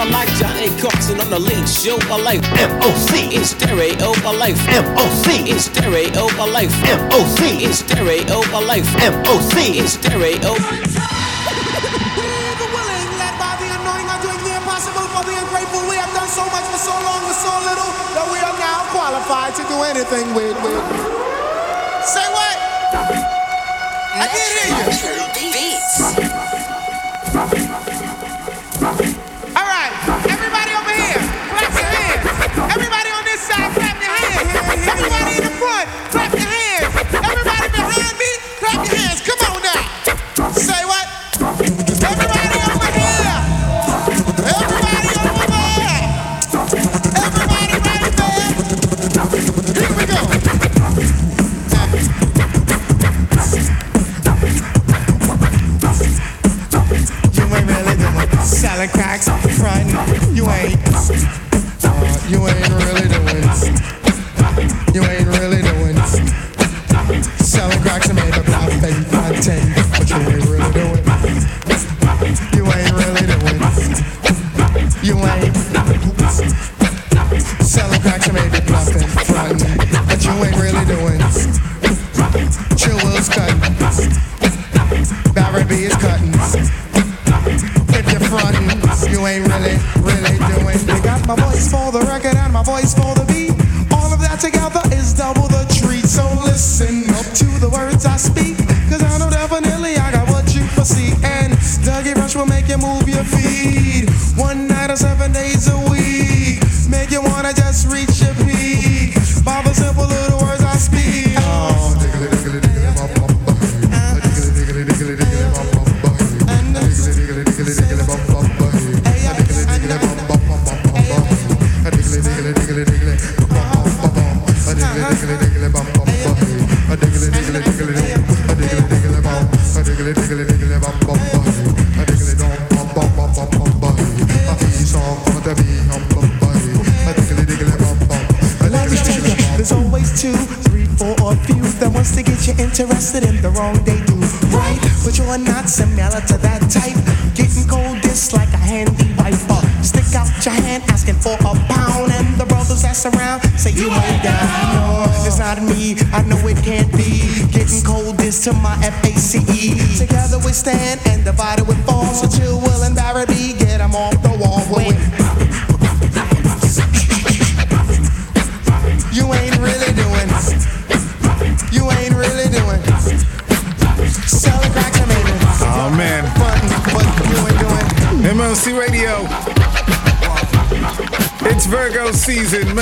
I like Johnny Carson on the late show. I like M.O.C. in stereo. I like M.O.C. in stereo. I like M.O.C. in stereo. I like M.O.C. in stereo. We have done so much for so long with so little that we are now qualified to do anything with. with. Say what? I can't hear you. Beats. Front, clap your hands. Everybody behind me, clap your hands. Come on now. Say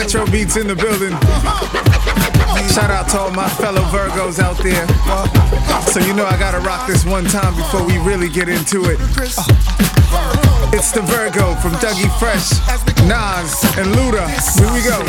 Metro Beats in the building. Shout out to all my fellow Virgos out there. So you know I gotta rock this one time before we really get into it. It's the Virgo from Dougie Fresh, Nas, and Luda. Here we go.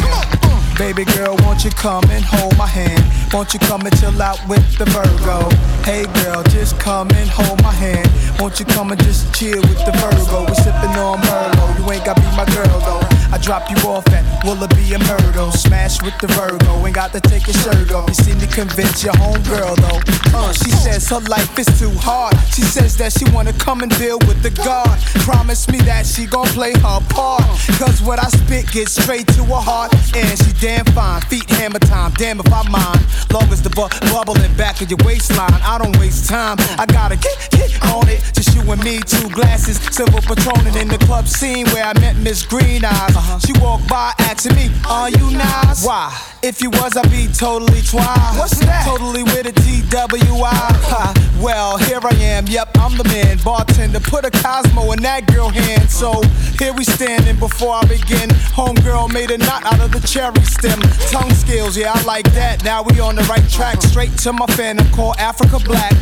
Baby girl, won't you come and hold my hand? Won't you come and chill out with the Virgo? Hey girl, just come and hold my hand. Won't you come and just chill with the Virgo? We sippin' on Merlot. You ain't gotta be my girl though. I drop you off at Willoughby and Myrtle. Smash with the Virgo. Ain't got to take your shirt off. You see me convince your homegirl though. Uh, she says her life is too hard. She says that she wanna come and deal with the God. Promise me that she gon' play her part. Cause what I spit gets straight to her heart. And she damn fine. Feet hammer time. Damn if I mind. Long as the bu- bubble in back of your waistline. I don't waste time. I gotta get, get on it. Just you and me, two glasses. Silver patronin in the club scene where I met Miss Green Eyes. She walked by asking me, Are you nice? Why? If you was, I'd be totally twice. What's that? Totally with a TWI. Ha, Well, here I am. Yep, I'm the man. Bartender, put a Cosmo in that girl hand. So here we standing before I begin. Homegirl made a knot out of the cherry stem. Tongue skills, yeah, I like that. Now we on the right track. Straight to my phantom called Africa Black.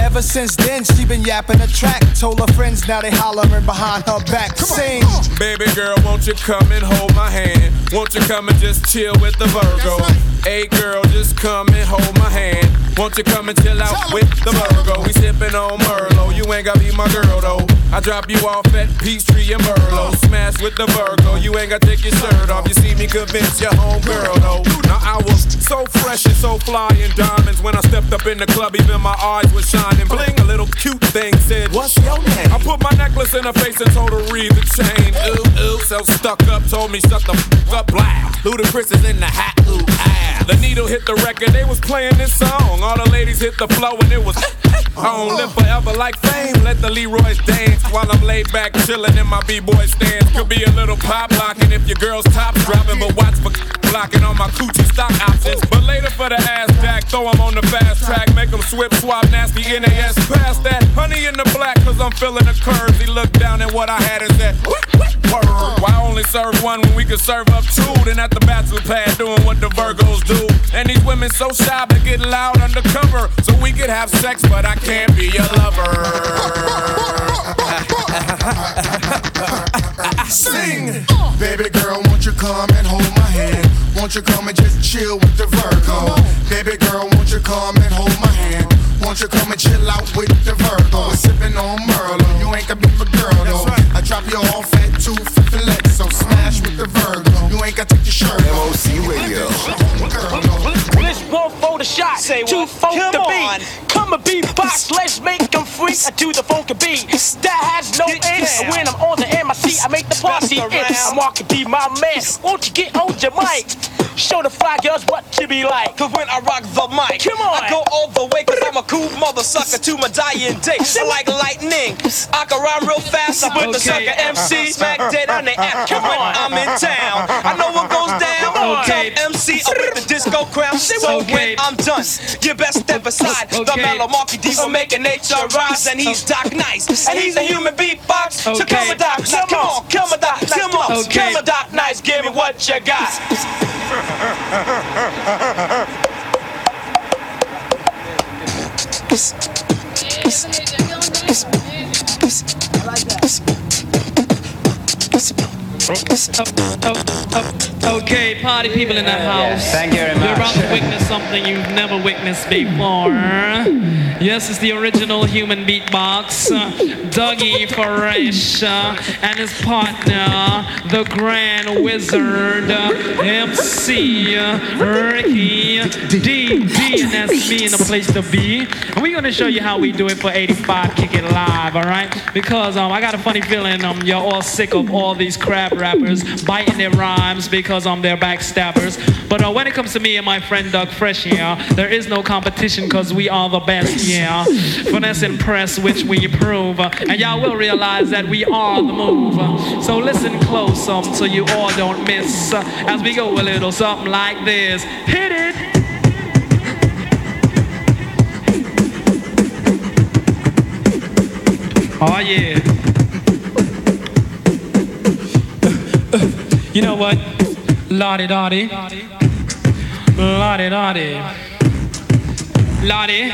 Ever since then, she been yapping a track. Told her friends, now they hollering behind her back. Sing. Baby girl, won't you come and hold my hand? Won't you come and just chill with the Virgo? Hey girl, just come and hold my hand. Won't you come and chill out with the Virgo? We sippin' on Merlot. You ain't gotta be my girl though. I drop you off at Peachtree and Merlot. Smash with the Virgo. You ain't gotta take your shirt off. You see me convince your home girl though. Now I was so fresh and so fly in diamonds when I stepped up in the club. Even my eyes were shining. Bling, a little cute thing said, What's your name? I put my necklace in her face and told her read the chain. Ooh, Ooh, so stuck up, told me shut the up loud. Ludacris is in the hat, ooh, ah. The needle hit the record, they was playing this song. All the ladies hit the flow and it was I don't live forever like fame. Let the Leroy's dance while I'm laid back chillin' in my b-boy stance. Could be a little pop locking if your girl's top dropping, but watch for blocking on my coochie stock options. But later for the ass jack, throw 'em on the fast track, make 'em swip swap nasty NAS past that. Honey in the black, cause I'm feeling the curves. He looked down at what I had and said. Why only serve one when we could serve up two? Then at the bachelor pad doing what the Virgos do. And these women so shy but get loud undercover. So we could have sex, but I can't be your lover. Sing! Baby girl, won't you come and hold my hand? Won't you come and just chill with the Virgo? Baby girl, won't you come and hold my hand? Won't you come and chill out with the Virgo? We're sipping on Merlot. You ain't gonna be my girl though. I drop you off at two for fillet, so smash with the Virgo. Take your shirt. MOC Radio. Girl, no. For the shot, Say two what? Come the on. beat. Come and beatbox, let's make them free. I do the funky beat that has no end. And when I'm on the MIC, I make the party end. I'm walking be my man. Won't you get on your mic? Show the fly girls what you be like. Cause when I rock the mic, Come on. I go all the way cause I'm a cool mother sucker to my dying day. I like lightning. I can rhyme real fast. I put the Okay. sucker MC uh-huh. smack uh-huh. dead on the act. Uh-huh. Come when on. I'm in town, I know what goes down. Okay. Top MC up with the disco crown. So when I'm done, you best step aside. The Okay. mellow Marky D will make nature rise. And he's Doc Nice. And he's a human beatbox. So Okay. come on, Doc. Now, come on, come on, Doc. Come on, Okay. come on, Doc Nice. Give me what you got. Okay, party people in the house. Thank you very much. You're about to witness something you've never witnessed before. Yes, it's the original human beatbox, Dougie Fresh, and his partner, the Grand Wizard, MC Ricky D. D. And that's me in the place to be. And we're gonna show you how we do it for 85 Kick It Live, all right? Because um, I got a funny feeling um, you're all sick of all these crap rappers biting their rhymes because I'm their backstabbers. But uh, when it comes to me and my friend Doug Fresh here, there is no competition because we are the best, yeah. Finesse and press, which we prove. And y'all will realize that we are the move. So listen close um, so you all don't miss uh, as we go a little something like this. Hit it! Oh yeah. You know what? Lottie Dottie. Lottie Dottie. Lottie.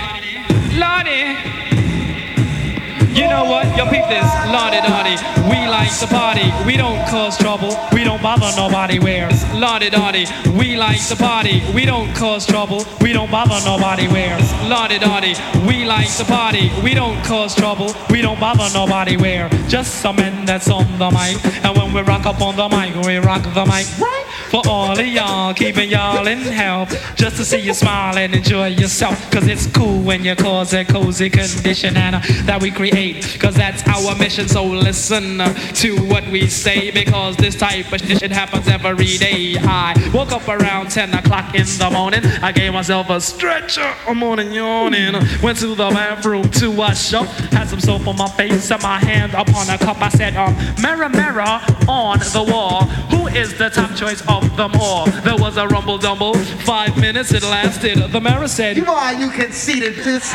Lottie. Know what? Yo, peep this. Lottie Dottie. We like to party. We don't cause trouble. We don't bother nobody where's. Lottie Dottie. We like to party. We don't cause trouble. We don't bother nobody where's. Lottie Dottie. We like to party. We don't cause trouble. We don't bother nobody where. Just some men that's on the mic. And when we rock up on the mic, we rock the mic. Right? For all of y'all, keeping y'all in health. Just to see you smile and enjoy yourself. Cause it's cool when you cause a cozy condition and uh, that we create. Cause that's our mission. So listen uh, to what we say. Because this type of shit happens every day. I woke up around 10 o'clock in the morning. I gave myself a stretcher. I'm morning yawning. Went to the bathroom to wash up. Had some soap on my face and my hand upon a cup. I said, um, mirror, mirror on the wall. Who is the top choice of them all? There was a rumble dumble. Five minutes it lasted. The mayor said, You are you conceited piss.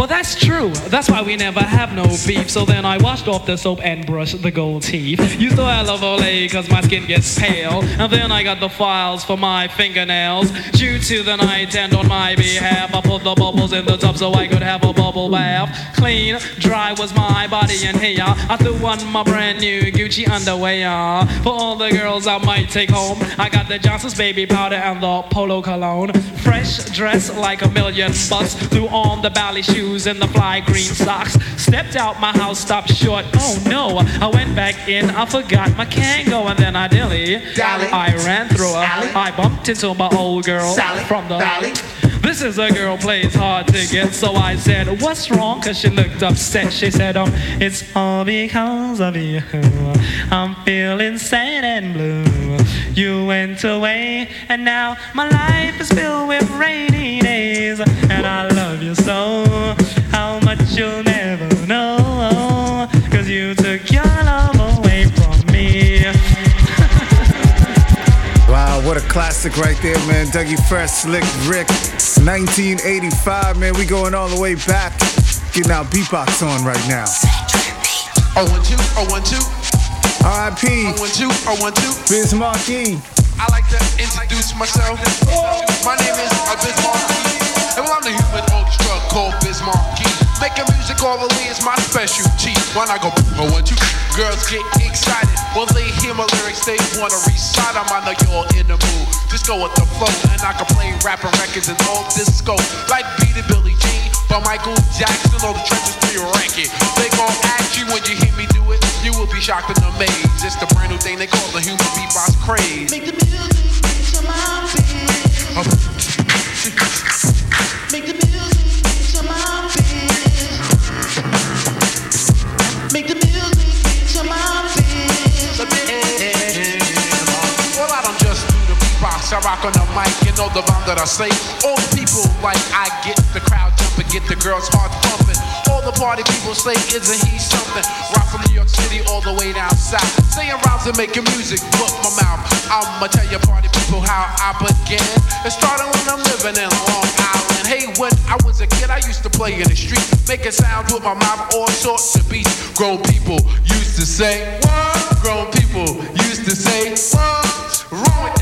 But that's true. That's why we never have no beef. So then I washed off the soap and brushed the gold teeth. Used to I love Olay cause my skin gets pale. And then I got the files for my fingernails. Due to the night and on my behalf, I put the bubbles in the tub so I could have a bubble bath. Clean, dry was my body and hair. I threw on my brand new Gucci underwear. For all the girls I might take home, I got the Johnson's baby powder and the polo cologne. Fresh dress like a million bucks. Threw on the ballet shoes and the fly green socks. Stepped out my house, stopped short. Oh no, I went back in, I forgot my Kango and then I dilly. Dally. I ran through her. I bumped into my old girl Sally. from the Valley. This is a girl plays hard to get. So I said, What's wrong? Cause she looked upset. She said, um, It's all because of you. I'm feeling sad and blue. You went away, and now my life is filled with rainy days. And I love you so. How much you'll never know. What a classic right there, man. Dougie Fresh, Slick Rick, 1985, man. We going all the way back. Getting our beatbox on right now. Oh one two, oh one two, R.I.P. oh one two, oh one two. Biz Markie. I like to introduce myself. My name is Biz Markie, and I'm the human orchestra called Biz Markie. Making music orally is my specialty. When I go, oh one two, girls get excited when they hear my lyrics. They wanna recite 'em. I know you're in the mood. Just go with the flow, and I can play rapping records and all disco like Beat It Billie Jean, but Michael Jackson or the trenches to your record. They gon' ask you when you hear me do it. You will be shocked and amazed. It's the brand new thing they call the human beatbox craze. Make the music mic. You know the rhyme that I say. All the people like I get the crowd jumping, get the girls heart pumping. All the party people say, isn't he something? Rock from New York City all the way down south. Saying rhymes and making music, book my mouth. I'ma tell you party people how I began. It started when I'm living in Long Island. Hey, when I was a kid, I used to play in the street, making sounds with my mouth, all sorts of beats. Grown people used to say, what? Grown people used to say, that kid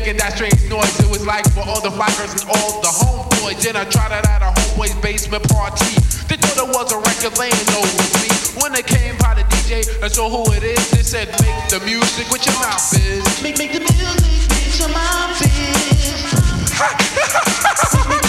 making that strange noise? It was like for all the girls and all the homeboys. Then I tried it at a homeboy's basement party. They thought it was a record laying over me. When they came by the DJ and saw who it is, they said, make the music with your mouth is. Make, make the music with your mouth is.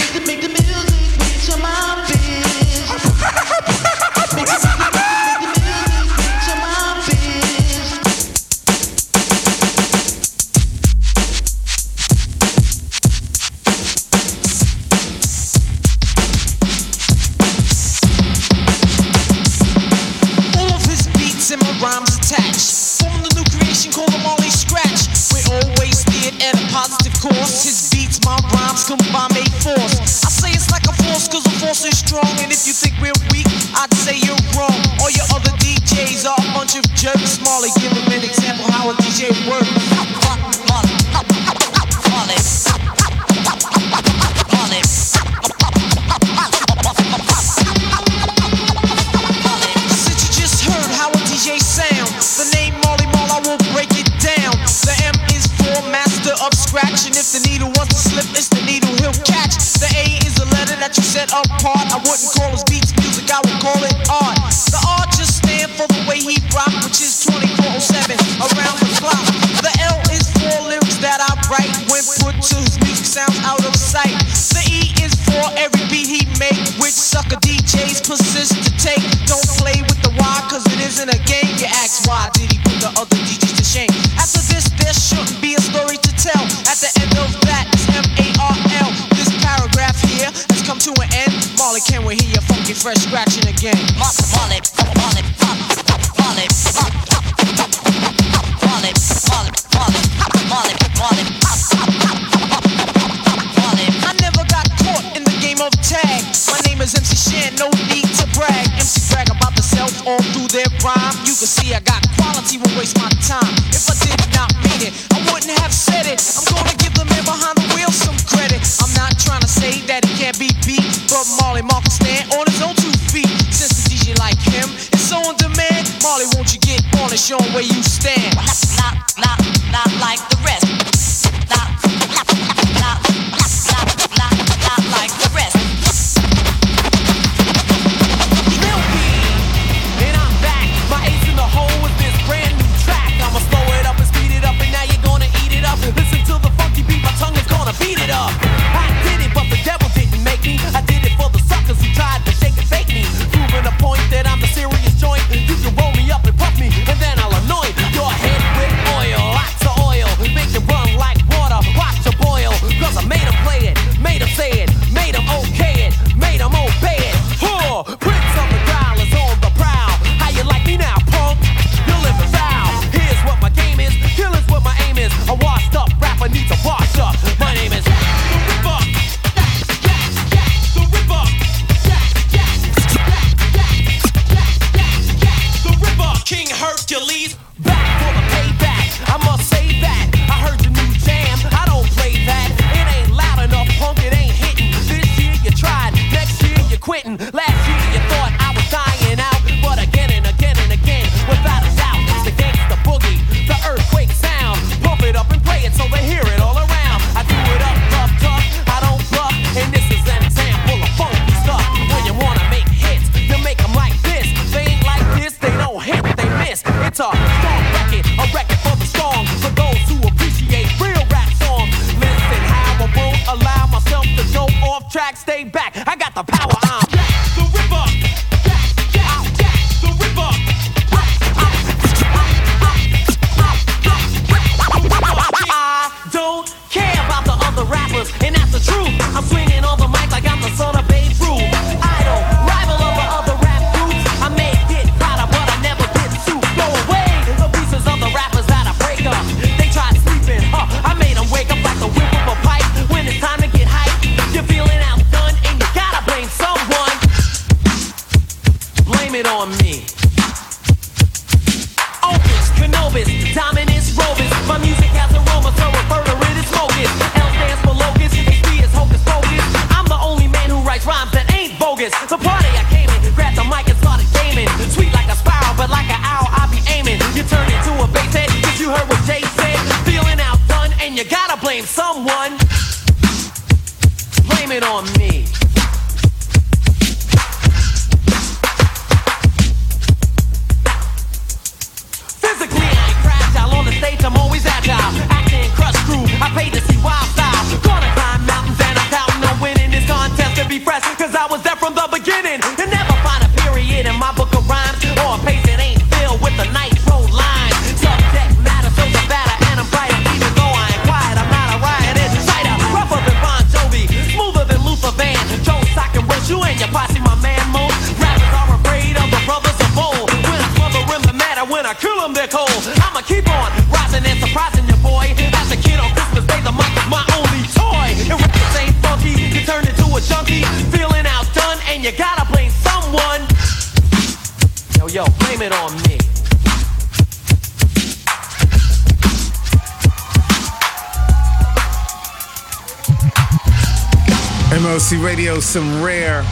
some rare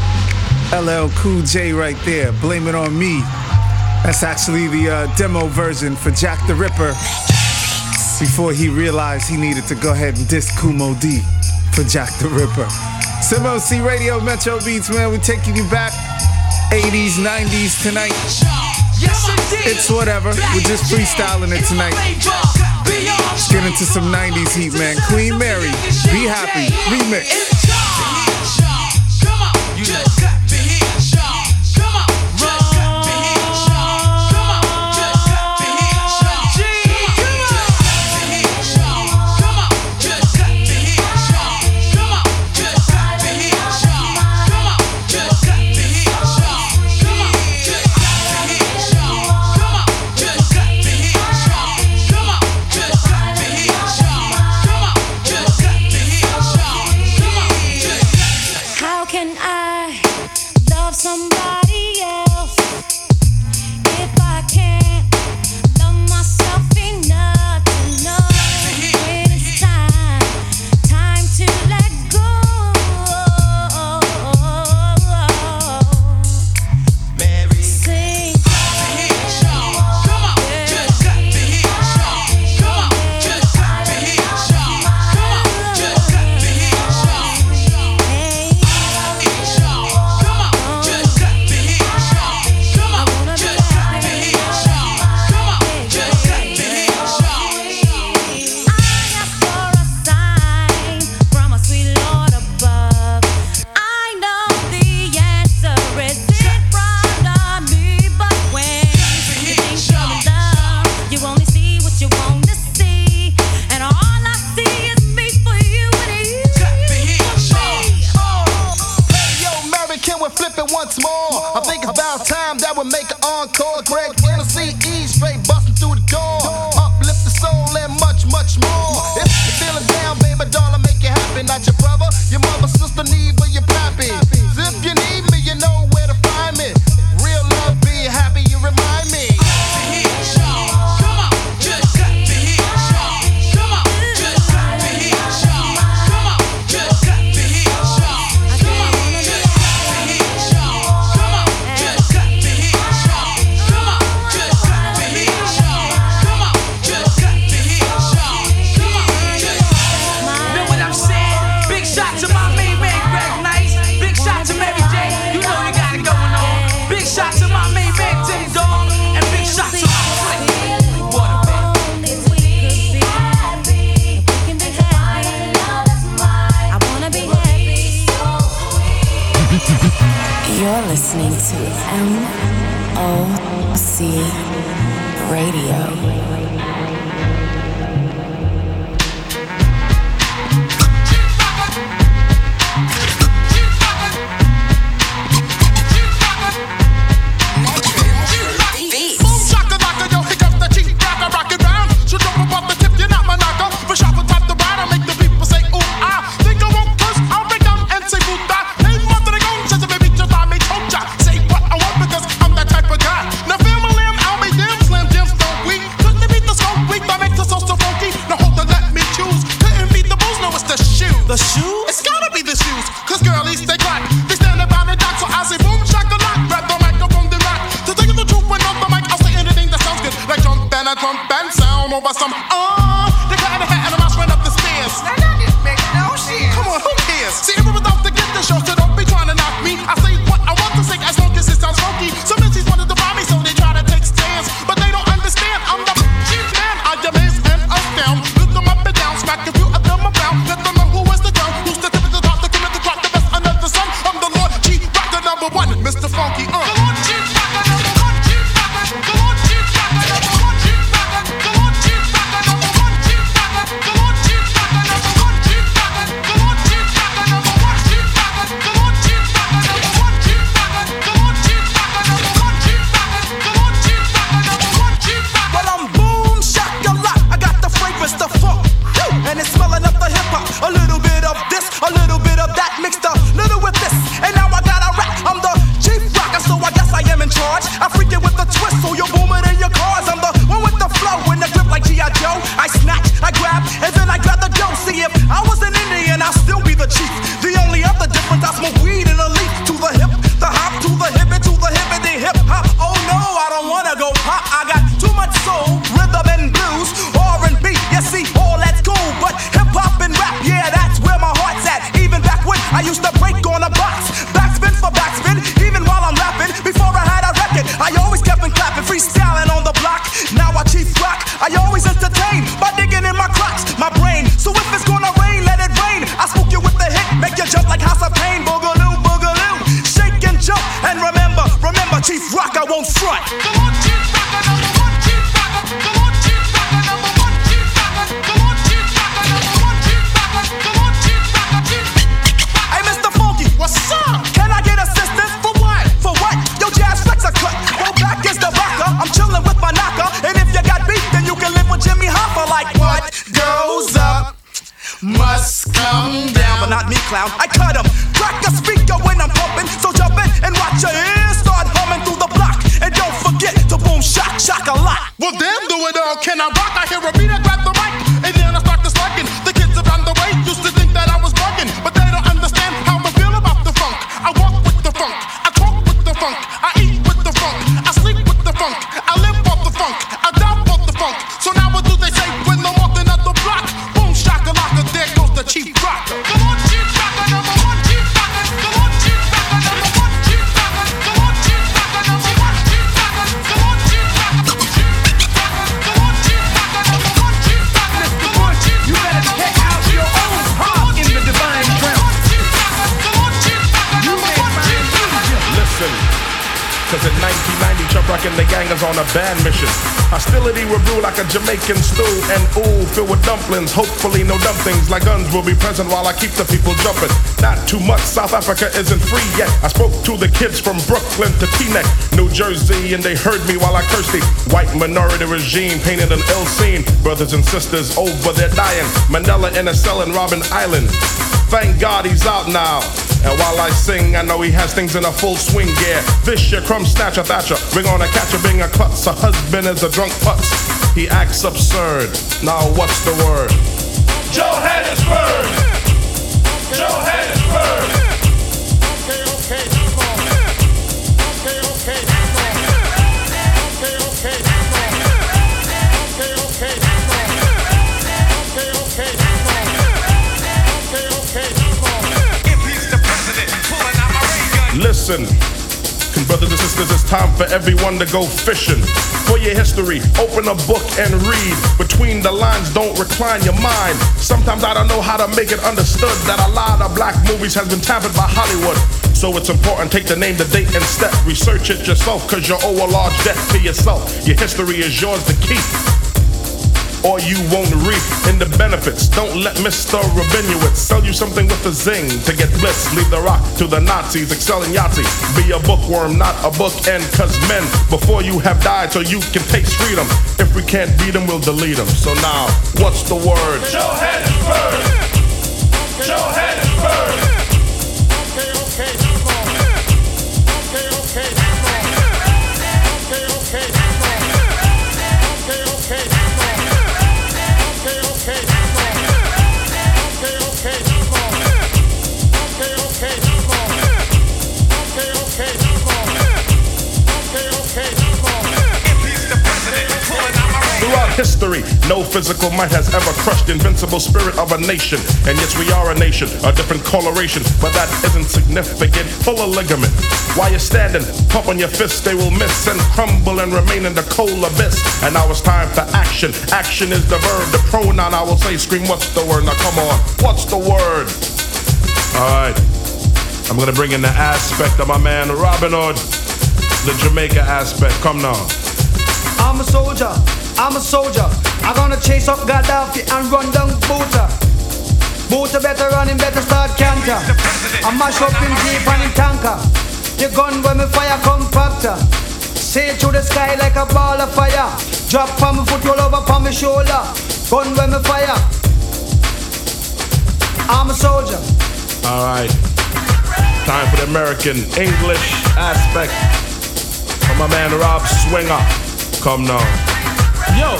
LL Cool J right there. Blame it on me. That's actually the uh, demo version for Jack the Ripper before he realized he needed to go ahead and disc Kool Moe Dee for Jack the Ripper. SimOC Radio Metro Beats, man, we're taking you back 80s, 90s tonight. It's whatever. We're just freestyling it tonight. Let's get into some 90s heat, man. Queen Mary, Be Happy, remix. Mr. Funky, uh. Hopefully, no dumpings like guns will be present while I keep the people jumping. Not too much, South Africa isn't free yet. I spoke to the kids from Brooklyn to Teaneck, New Jersey, and they heard me while I cursed the white minority regime painted an ill scene. Brothers and sisters over there dying. Mandela in a cell in Robben Island. Thank God he's out now. And while I sing, I know he has things in a full swing, gear. This year, crumb snatcher, thatcher, ring on a catcher, bring a klutz. A husband is a drunk putz. He acts absurd. Now what's the word? Johannesburg! Johannesburg! Okay, okay, come on. Okay, okay, come on. Okay, okay, come on. Okay, okay, come on. Okay, okay, come on. Okay, okay, come on. If he's the president, pulling out my ray gun. Listen. Brothers and sisters, it's time for everyone to go fishing. For your history, open a book and read. But between the lines, don't recline your mind. Sometimes I don't know how to make it understood that a lot of black movies has been tampered by Hollywood. So it's important, take the name, the date, and step. Research it yourself, cause you owe a large debt to yourself. Your history is yours to keep or you won't reap in the benefits. Don't let Mr. Rabinowitz sell you something with a zing to get bliss. Leave the rock to the Nazis, excel in Yahtzee. Be a bookworm, not a bookend, cause men before you have died so you can taste freedom. If we can't beat them, we'll delete them. So now, what's the word? Johannesburg. Johannesburg. Okay. Okay, history, no physical might has ever crushed the invincible spirit of a nation. And yes, we are a nation, a different coloration, but that isn't significant. Full of ligament. While you're standing, pump on your fists, they will miss and crumble and remain in the cold abyss. And now it's time for action. Action is the verb, the pronoun I will say. Scream, what's the word? Now come on, what's the word? Alright, I'm gonna bring in the aspect of my man Robin Hood, the Jamaica aspect. Come now. I'm a soldier, I'm a soldier. I'm gonna chase up Gaddafi and run down Botha. Botha better run him, better start canter. I mash up him jeep and him tanker. The gun when me fire compactor. Say to the sky like a ball of fire. Drop from my foot, roll over from my shoulder. Gun when me fire. I'm a soldier. Alright. Time for the American English aspect. From my man Rob Swinger. Come now. Yo,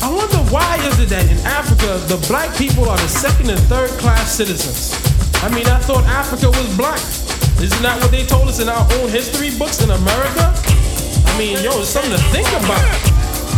I wonder why is it that in Africa the black people are the second and third class citizens? I mean, I thought Africa was black. Isn't that what they told us in our own history books in America? I mean, yo, it's something to think about.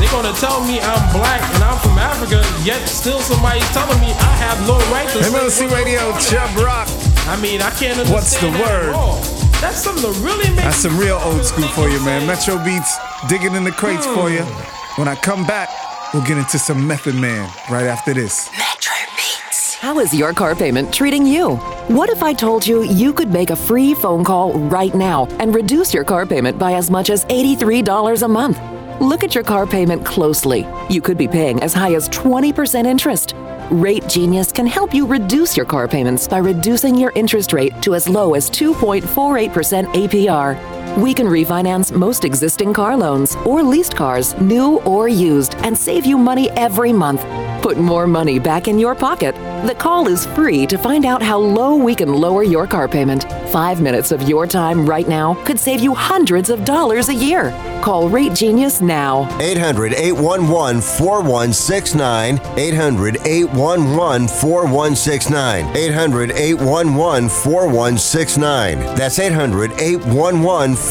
They're gonna tell me I'm black and I'm from Africa, yet still somebody's telling me I have no right to MLC Radio, Chubb Rock. I mean, I can't understand What's the word? at. That's something to really make That's some real old school for you, man. Metro Beats digging in the crates for hmm. you. When I come back, we'll get into some Method Man right after this. Metro Beats. How is your car payment treating you? What if I told you you could make a free phone call right now and reduce your car payment by as much as $83 a month? Look at your car payment closely. You could be paying as high as 20% interest. Rate Genius can help you reduce your car payments by reducing your interest rate to as low as 2.48% APR. We can refinance most existing car loans or leased cars, new or used, and save you money every month. Put more money back in your pocket. The call is free to find out how low we can lower your car payment. Five minutes of your time right now could save you hundreds of dollars a year. Call Rate Genius now. 800 811 4169. 800 811 4169. 800 811 4169. That's 800 811 4169.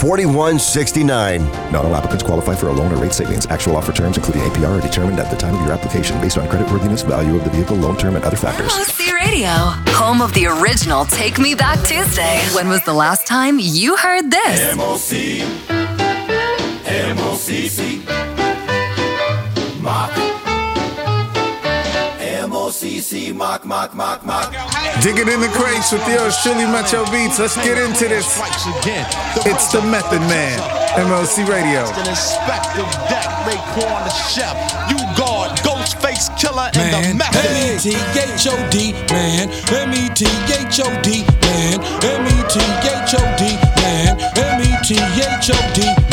Not all applicants qualify for a loan or rate savings. Actual offer terms, including APR, are determined at the time of your application based on creditworthiness, value of the vehicle, loan term, and other factors. MOC Radio, home of the original Take Me Back Tuesday. When was the last time you heard this? MOC. MOCC. Mock. MOCC. Mock, mock, mock, mock. Digging in the crates with yours truly, Metro Beats. Let's get into this. It's the Method Man, MLC Radio. An Inspectah Deck, Raekwon the chef. You guard, Ghostface Killah, and the Man, method. M-E-T-H-O-D, man. M-E-T-H-O-D, man. M-E-T-H-O-D, man. M-E-T-H-O-D, man.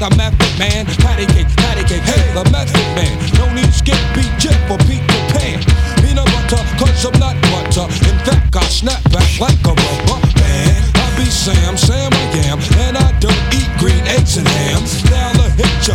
The method man. Patty cake, patty cake, hey, the method man. No need skip, beat, jet for Peter Pan. Peanut butter, cause I'm not butter. In fact, I snap back like a rubber band. I be Sam, Sam I am, and I don't eat green eggs and ham. Now the hit ya,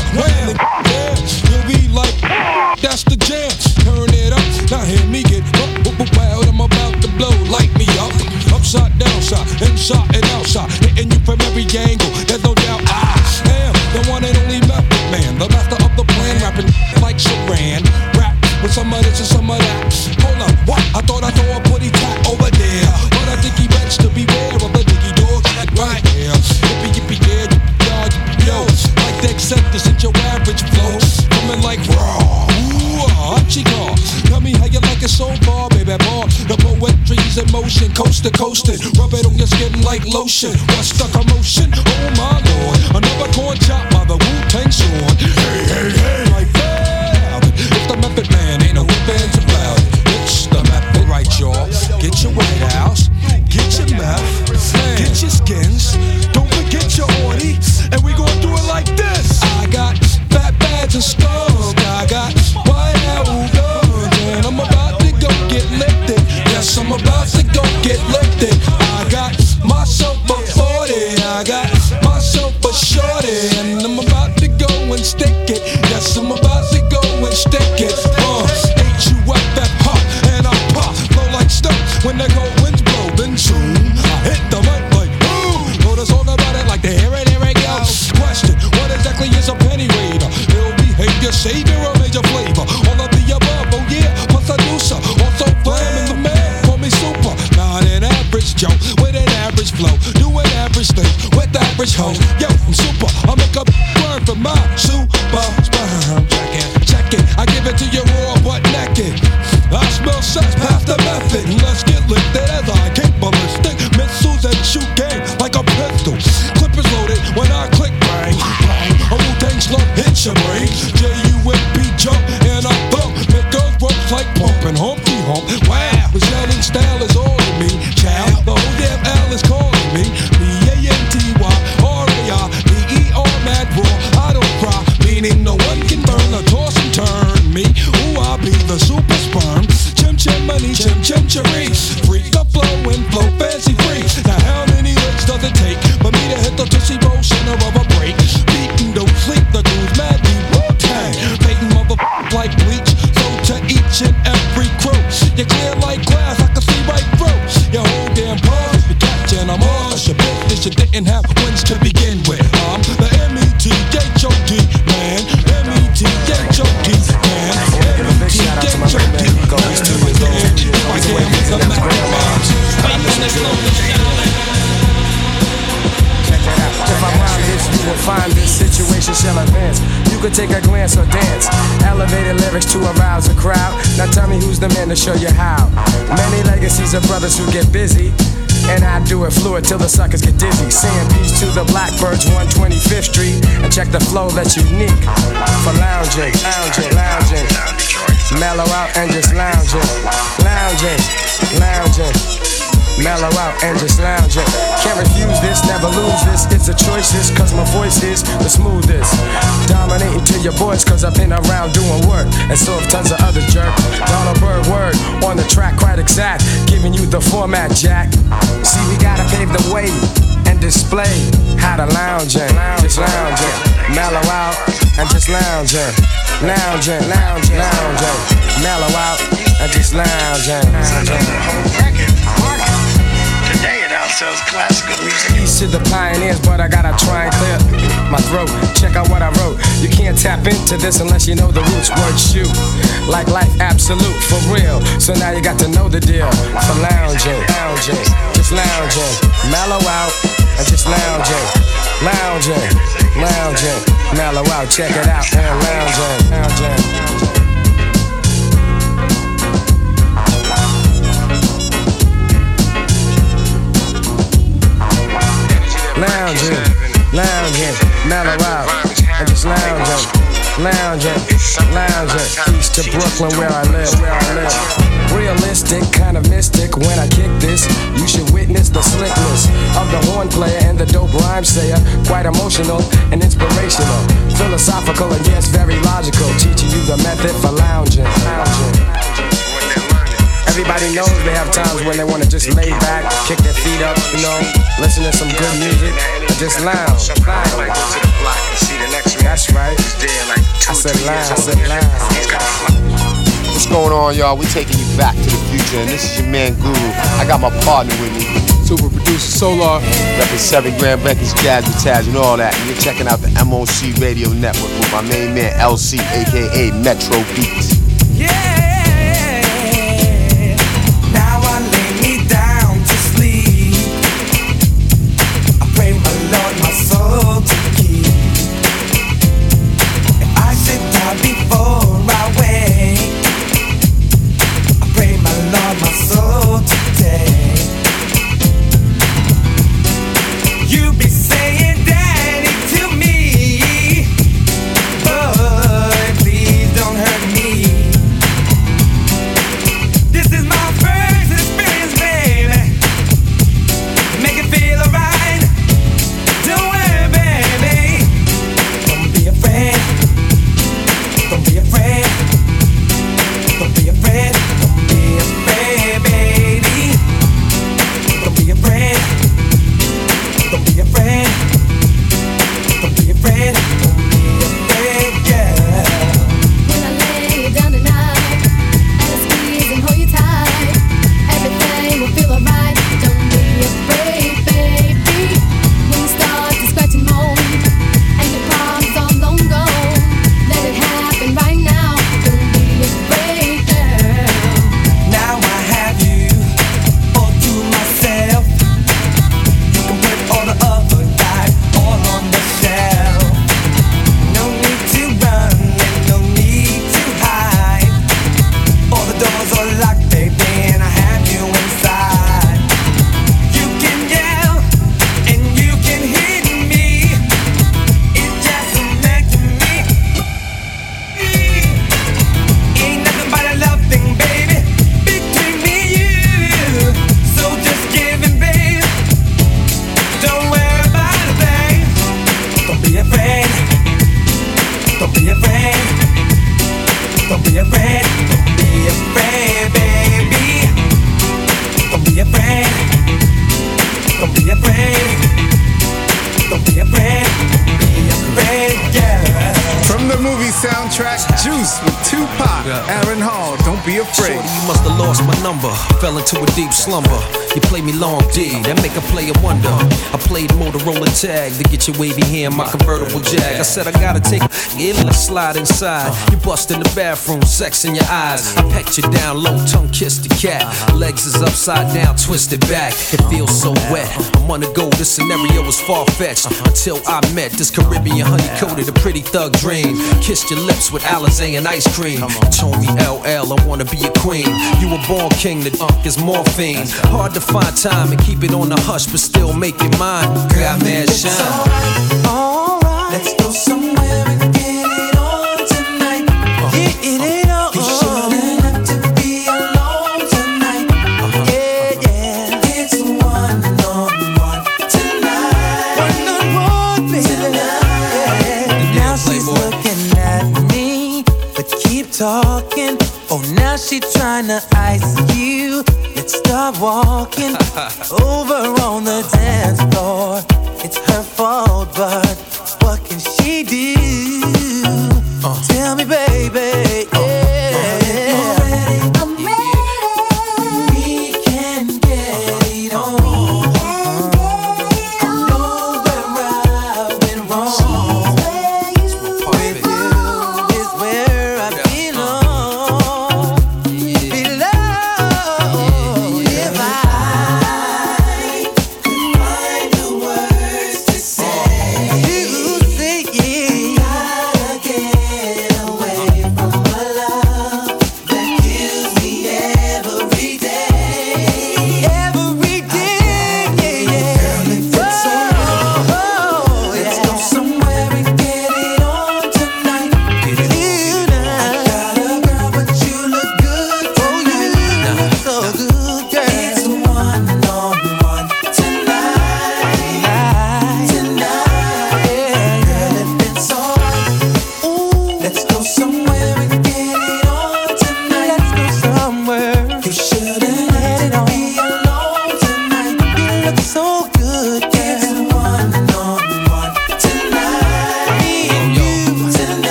like lotion. You could take a glance or dance. Elevated lyrics to arouse a crowd. Now tell me who's the man to show you how. Many legacies of brothers who get busy. And I do it fluid till the suckers get dizzy. Saying peace to the Blackbirds, 125th Street. And check the flow that's unique for lounging, lounging, lounging. Mellow out and just lounging, lounging, lounging. Mellow out and just lounging. Can't refuse this, never lose this. It's a choice, this, cause my voice is the smoothest. Dominating to your boys, cause I've been around doing work. And so have tons of other jerk. Donald Byrd word on the track, quite exact. Giving you the format, Jack. See, we gotta pave the way and display how to lounging, just lounging. Mellow out and just lounging. Lounging, lounging, lounging. Mellow out and just lounging. Today it classical music. Peace to the pioneers, but I gotta try and clear my throat. Check out what I wrote. You can't tap into this unless you know the roots. Word shoot, like life absolute for real. So now you got to know the deal. For lounging, lounging, just lounging, mellow out and just lounging, lounging, lounging, mellow out. Check it out and lounging, lounging. Lounging, lounging, mellow out, and just lounging, lounging, lounging. East to Brooklyn where I live, where I live. Realistic, kind of mystic. When I kick this, you should witness the slickness of the horn player and the dope rhyme sayer. Quite emotional and inspirational, philosophical and yes, very logical. Teaching you the method for lounging, lounging. Everybody knows they have times when they wanna just lay back, kick their feet up, you know, listen to some good music, and just lounge. That's right. I said lounge. I said lounge. What's going on, y'all? We're taking you back to the future, and this is your man Guru. I got my partner with me. Super producer Solar. Repping 7 Grand Records, Jazzmatazz, and all that. And you're checking out the MOC Radio Network with my main man LC, aka Metro Beats. Now down with your wavy hair my convertible jag. I said I gotta take it, let's slide inside. You bust in the bathroom, sex in your eyes. I pecked you down, low tongue kissed the cat. Legs is upside down, twisted back. It feels so wet month ago, this scenario was far fetched. Uh-huh. Until I met this Caribbean honey coated, a pretty thug dream. Kissed your lips with Alizé and ice cream. Told me LL, I wanna be a queen. You were born king, the dunk is morphine. Hard to find time and keep it on the hush, but still make it mine. Got mad shine. Alright, alright. Let's go somewhere.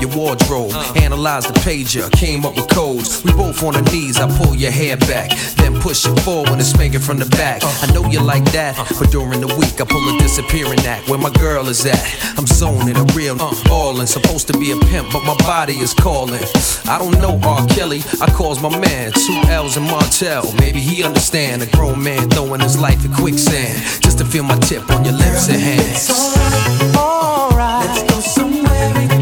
your wardrobe. analyze the pager, came up with codes. We both on our knees, I pull your hair back. Then push it forward and spank it from the back. I know you like that, but during the week I pull a disappearing act where my girl is at. I'm zoning a real all and supposed to be a pimp, but my body is calling. I don't know R. Kelly, I calls my man, two L's and Martell. Maybe he understand a grown man throwing his life in quicksand. Just to feel my tip on your lips and hands. It's alright, alright. Let's go somewhere.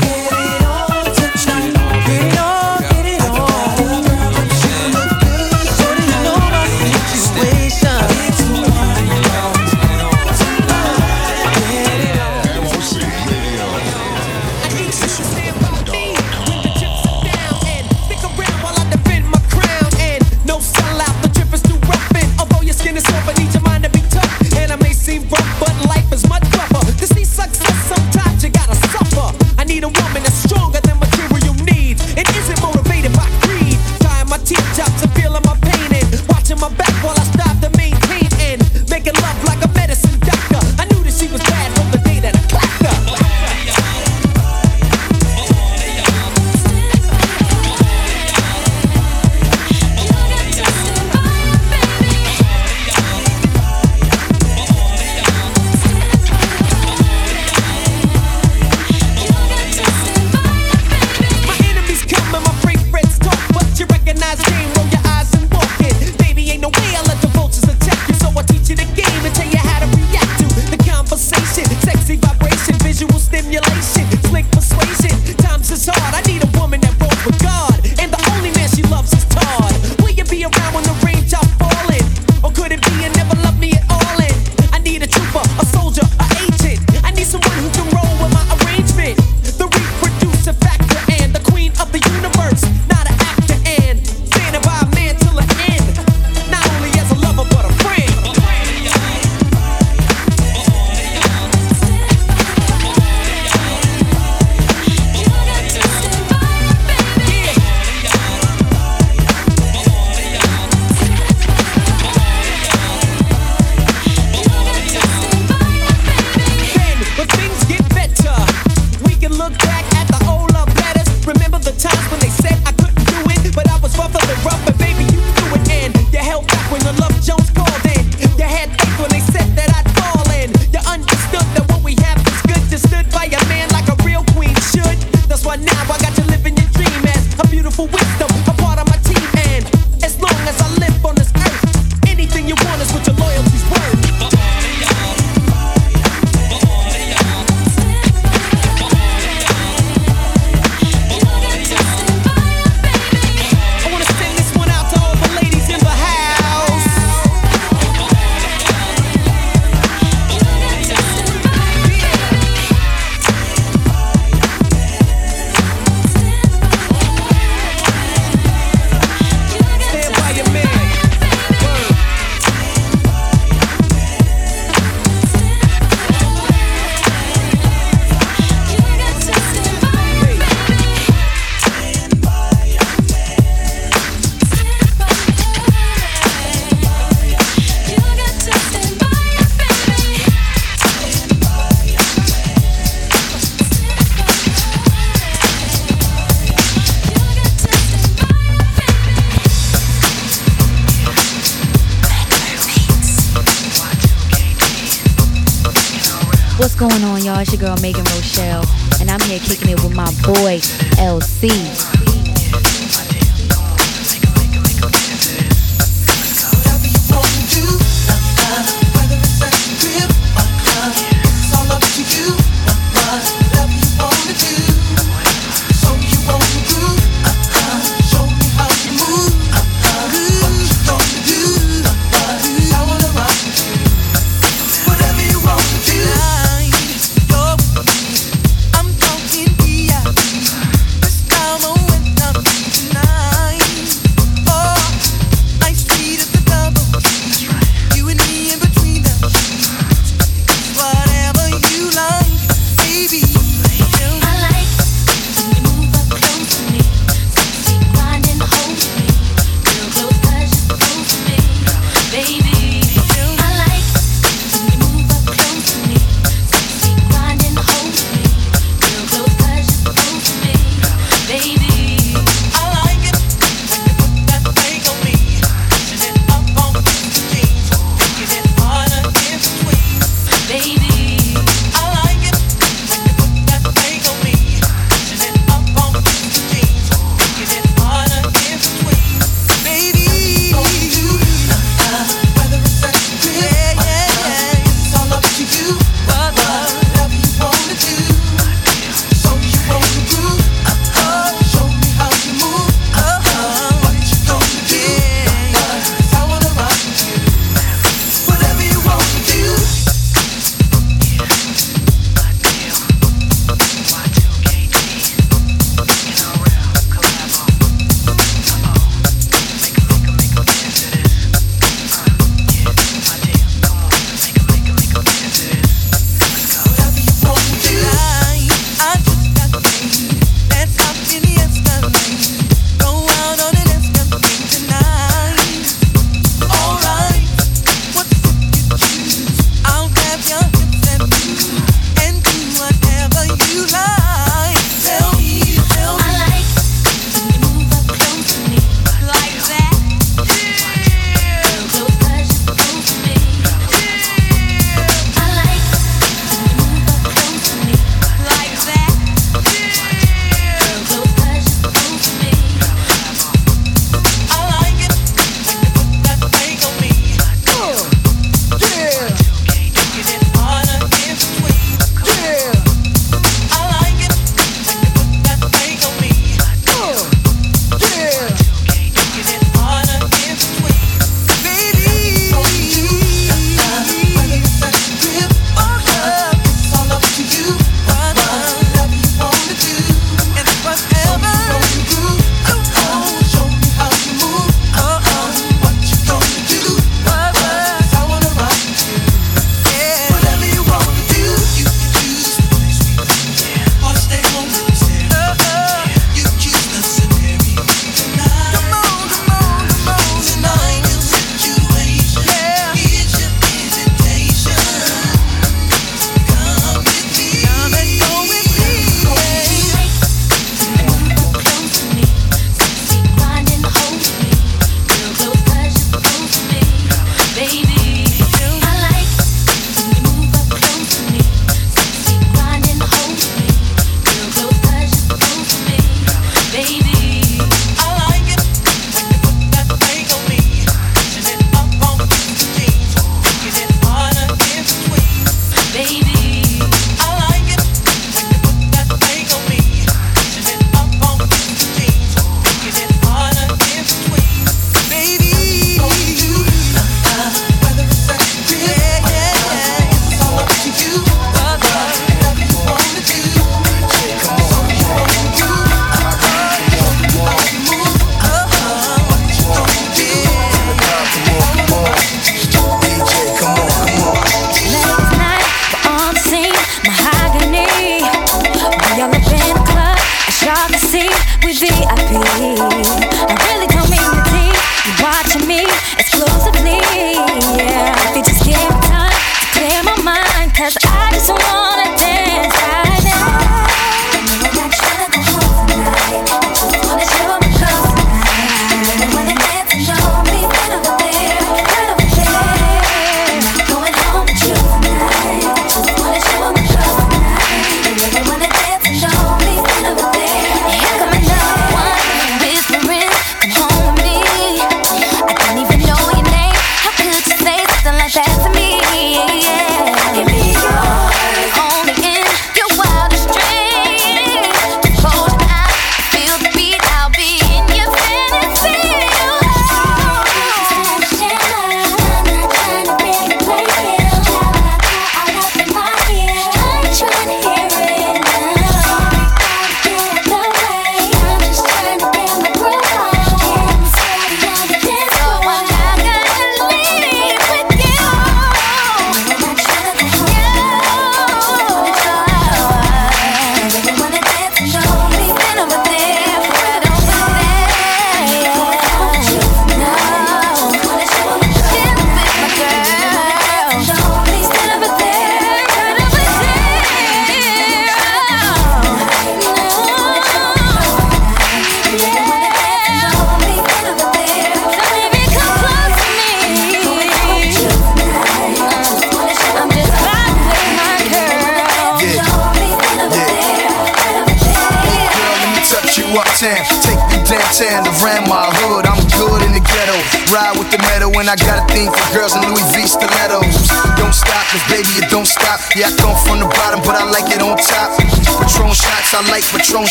What's going on, y'all? It's your girl Megan Rochelle, and I'm here kicking it with my boy LC.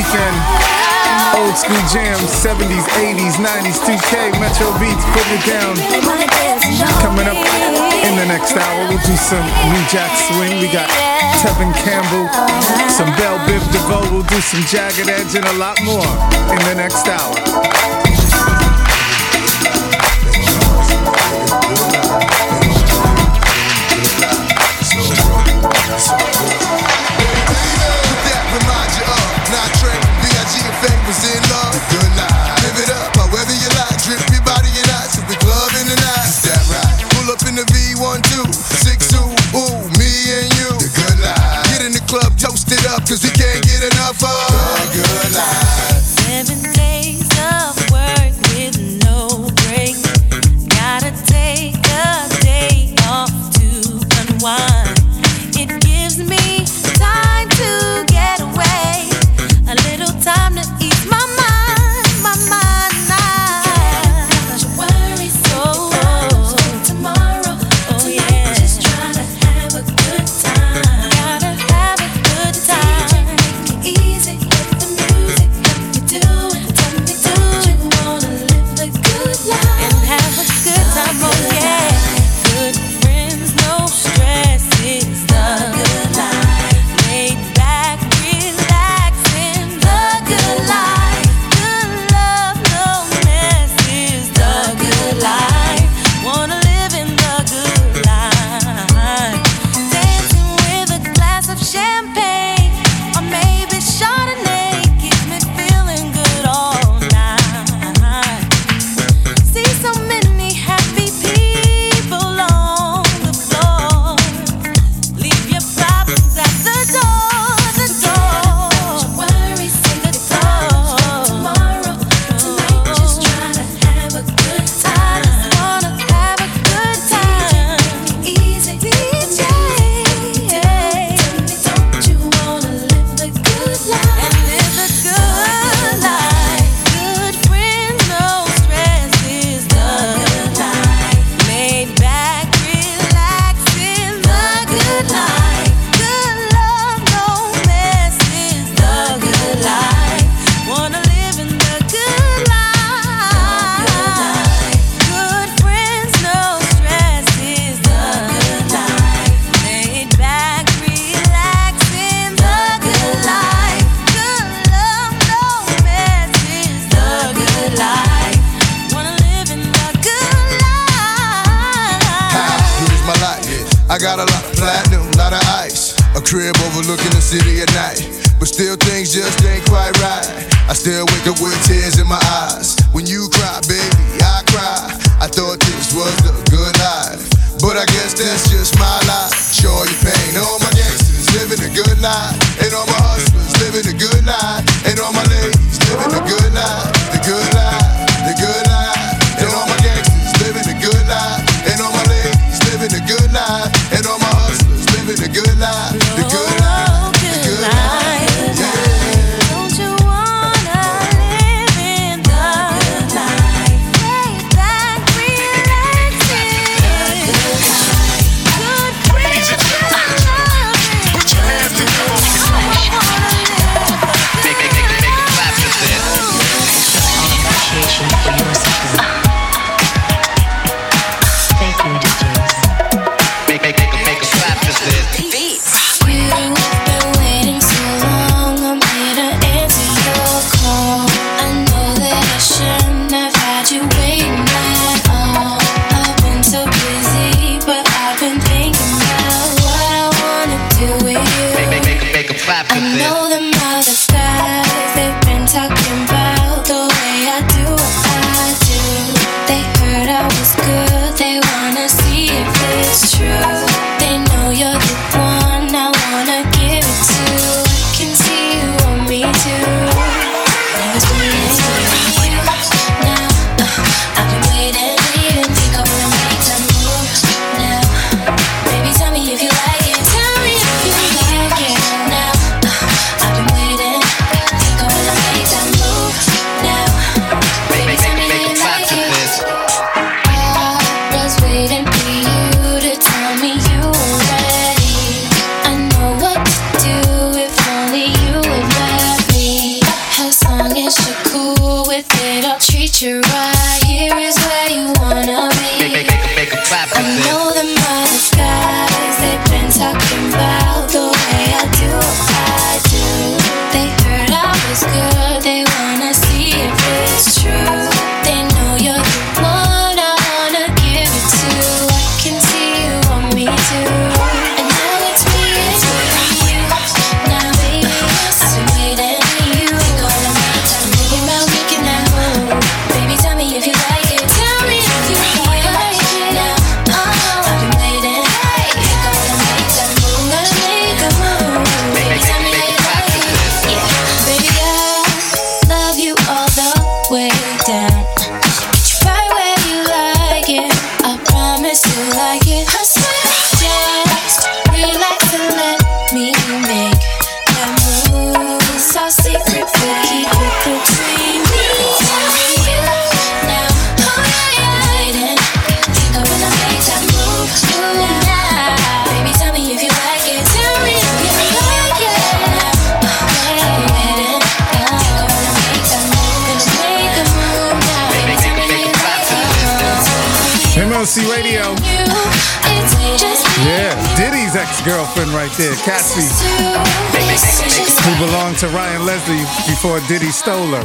weekend. Old school jams, 70s, 80s, 90s, 2K, Metro Beats, putting it down. Coming up in the next hour, we'll do some New Jack Swing. We got Tevin Campbell, some Bell Biv DeVoe, we'll do some Jagged Edge, and a lot more in the next hour.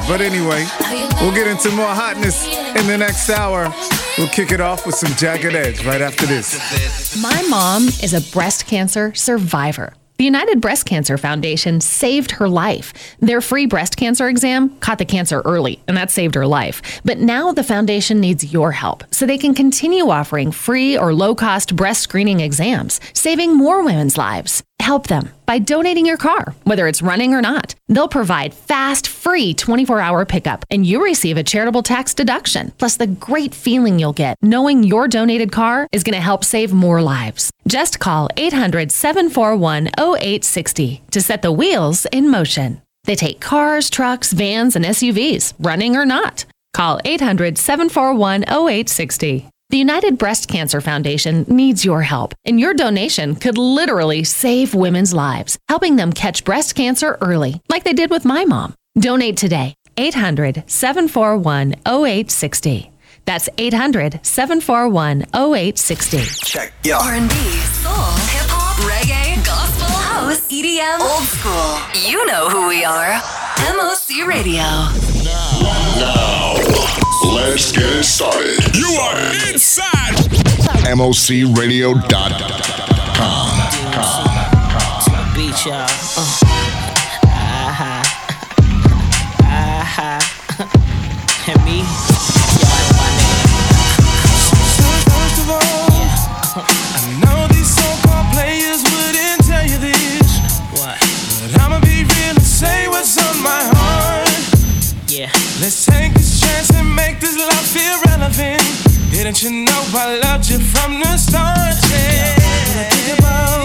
But anyway, we'll get into more hotness in the next hour. We'll kick it off with some Jagged Edge right after this. My mom is a breast cancer survivor. The United Breast Cancer Foundation saved her life. Their free breast cancer exam caught the cancer early, and that saved her life. But now the foundation needs your help so they can continue offering free or low cost breast screening exams, saving more women's lives. Help them by donating your car, whether it's running or not. They'll provide fast, free 24 hour pickup, and you receive a charitable tax deduction, plus the great feeling you'll get knowing your donated car is going to help save more lives. Just call 800 741 0860 to set the wheels in motion. They take cars, trucks, vans, and SUVs, running or not. Call 800 741 0860. The United Breast Cancer Foundation needs your help, and your donation could literally save women's lives, helping them catch breast cancer early, like they did with my mom. Donate today. 800 741 0860. That's 800 741 0860. Check, yo. R&B, soul, hip hop, reggae, gospel, house, EDM, old school. You know who we are. MOC Radio. Now, Now. let's get started. You are inside MOCRadio.com. Beat y'all. Uh. Let's take this chance and make this love feel relevant. Didn't you know I loved you from the start? Yeah. When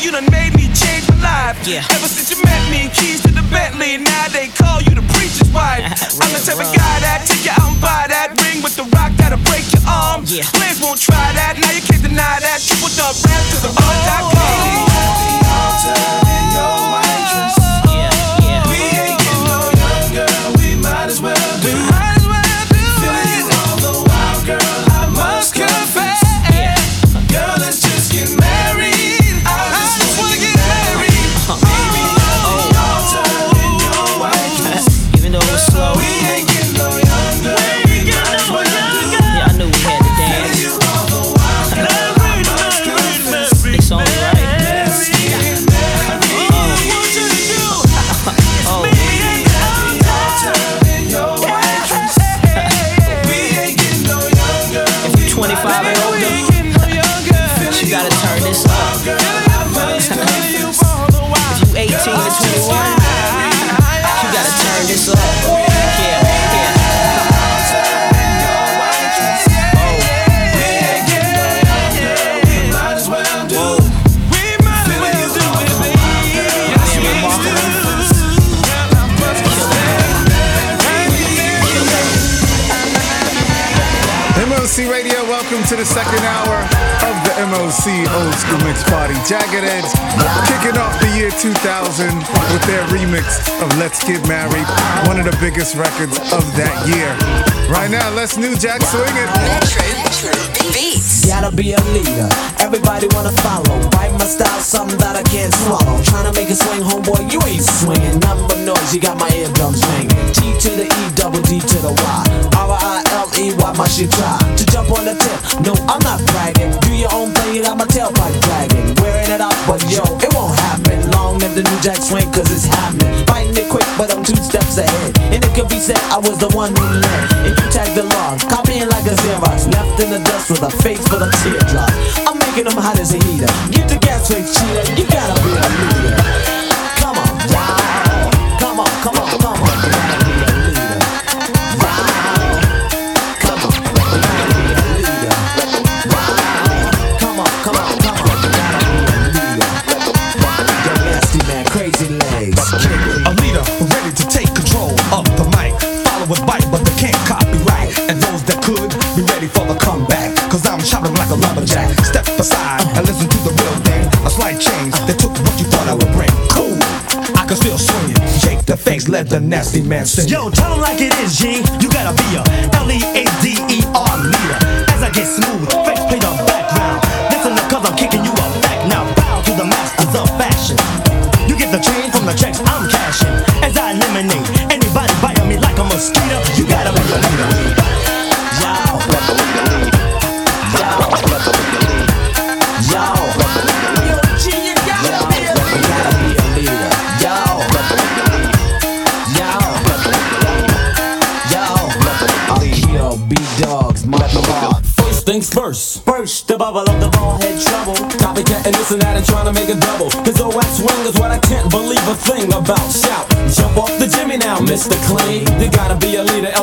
You done made me change my life. Yeah. Ever since you met me, keys to the Bentley. Now they call you the preacher's wife. I'm the type of guy that take you out and buy that ring with the rock that'll break your arm. Yeah. Players won't try that. Now you can't deny that. Triple dub rap to the Yeah, 2000 with their remix of Let's Get Married, one of the biggest records of that year. Right now, let's New Jack swing it. Beats. Gotta be a leader, everybody wanna follow. Bite my style, something that I can't swallow. Trying to make it swing, homeboy, you ain't swinging. Nothing but noise, you got my eardrums ringing. T to the E, double D to the Y. R I L E, why must you try to jump on the tip? No, I'm not bragging. Do your own thing, you got my tailpipe dragging. Wearing it out, but yo, it won't happen. Live the new jack swing, cause it's happening. Biting it quick, but I'm two steps ahead. And it could be said I was the one who led. And you tagged along, copying like a Xerox. Left in the dust with a face full of teardrops. I'm making them hot as a heater. Get the gas cheater, you gotta be a leader. Come on, y'all. Come on, come on, the nasty man sing. Yo, tell 'em like it is, G. You gotta be a L-E-A-D-E-R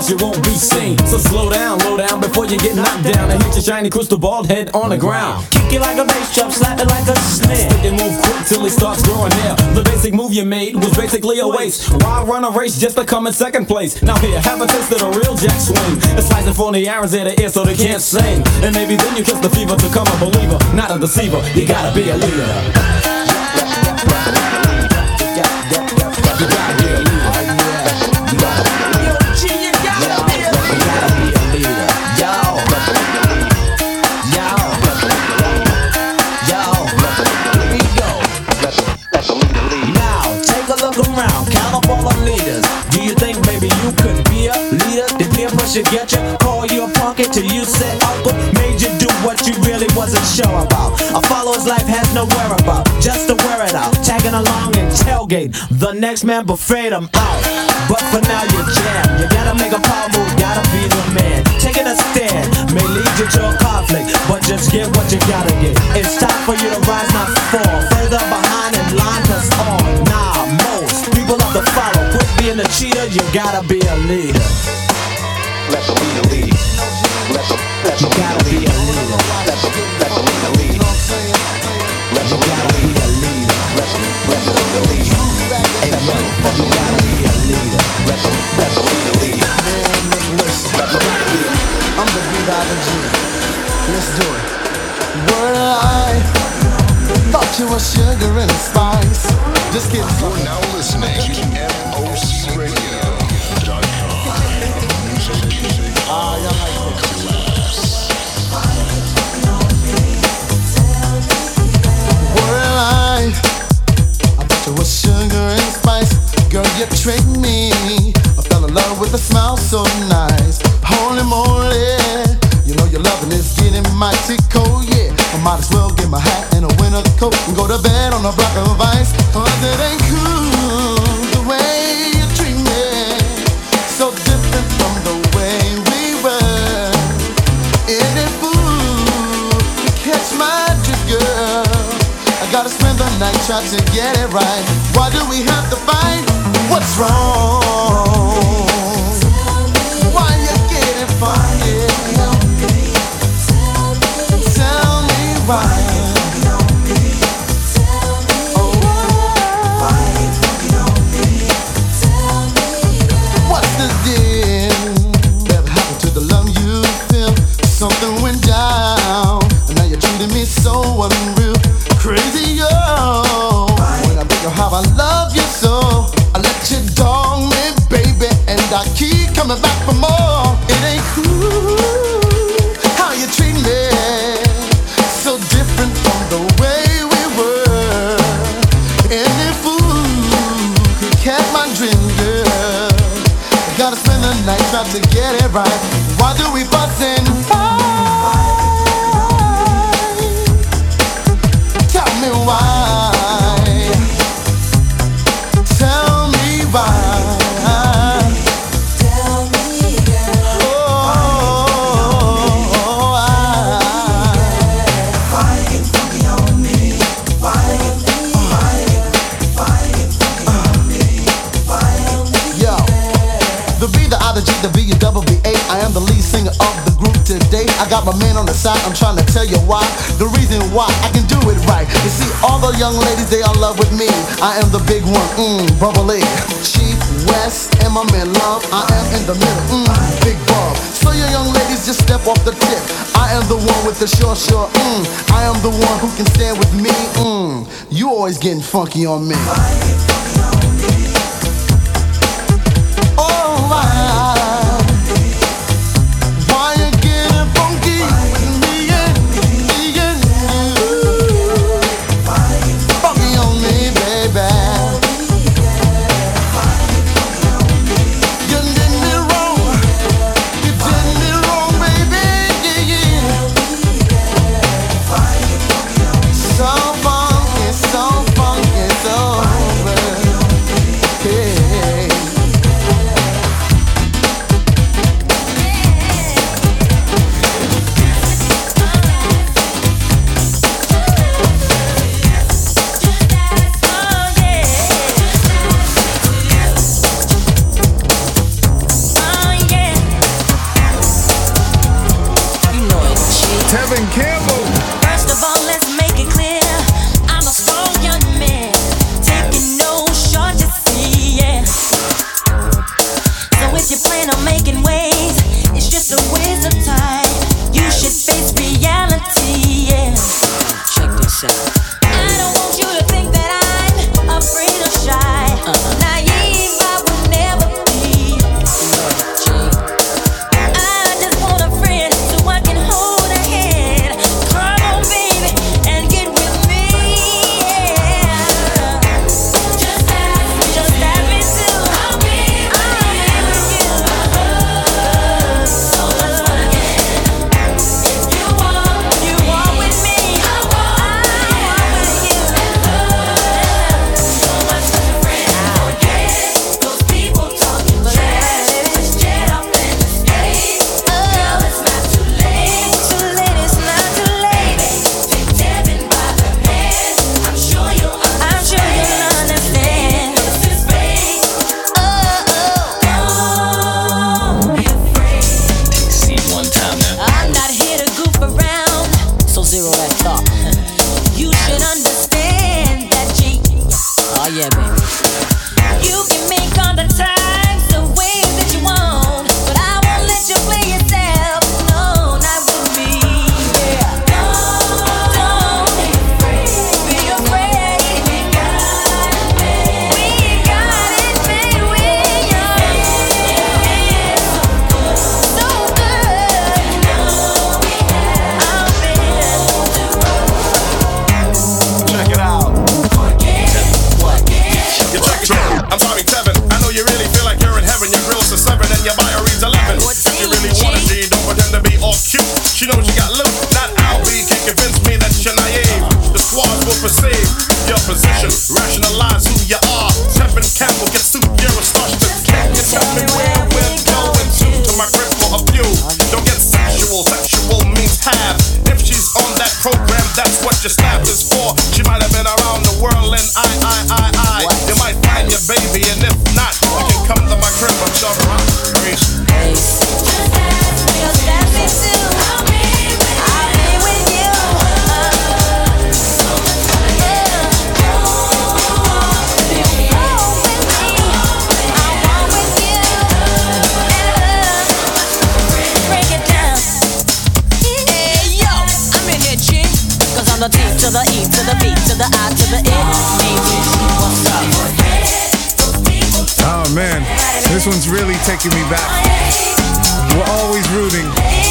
else you won't be seen. So slow down, low down before you get knocked down and hit your shiny crystal bald head on the ground. Kick it like a bass drum, slap it like a snare. Stick and move quick till it starts growing hair. The basic move you made was basically a waste. Why run a race just to come in second place? Now here, have a taste of the real jack swing. It's slicing for the arrows in the ear so they can't sing. And maybe then you catch the fever to come a believer, not a deceiver. You gotta be a leader. A life has no whereabout, just to wear it out. Tagging along and tailgate, the next man buffet them out. But for now you jam, you gotta make a power move, gotta be the man. Taking a stand may lead you to a conflict, but just get what you gotta get. It's time for you to rise, not fall. Further behind in line, cause on. Nah, most people love to follow. Quit being a cheater, you gotta be a leader. Let the leader lead. Let the, let You gotta be a leader. Let the, leader lead. Let the leader lead. Let the, let the leader lead. You gotta a leader. Let the, let the leader lead. Let leader. I'm the beat out of G. Let's do it. Word I thought you were sugar and spice. Just kidding. You're now listening to Word you tricked me. I fell in love with a smile so nice. Holy moly. You know your loving is getting mighty cold, yeah. I might as well get my hat and a winter coat and go to bed on a block of ice. Cause it ain't cool the way you treat me. So different from the way we were. It fool to catch my drift, girl? I gotta spend the night trying to get it right. Why do we have to fight? What's wrong? Why you getting funny? Tell me why. the young ladies, they are in love with me. I am the big one, mmm, bubbly. Chief West, and I in love? I am in the middle, mmm, big bob. So your young ladies just step off the tip. I am the one with the sure, sure, mmm. I am the one who can stand with me, mmm. You always getting funky on me.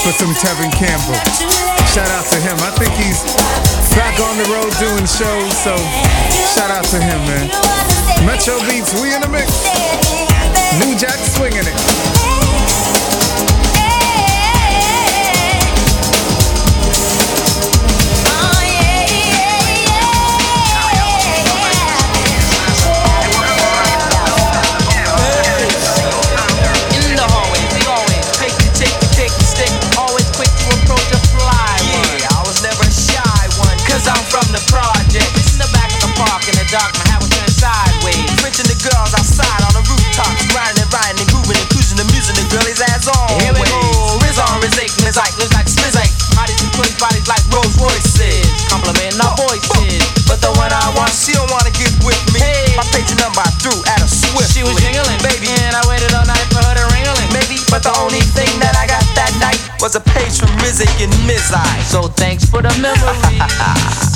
for some Tevin Campbell. Shout out to him. I think he's back on the road doing shows, so shout out to him, man. Metro Beats, we in the mix. New Jack swinging it. miss I. So thanks for the memories.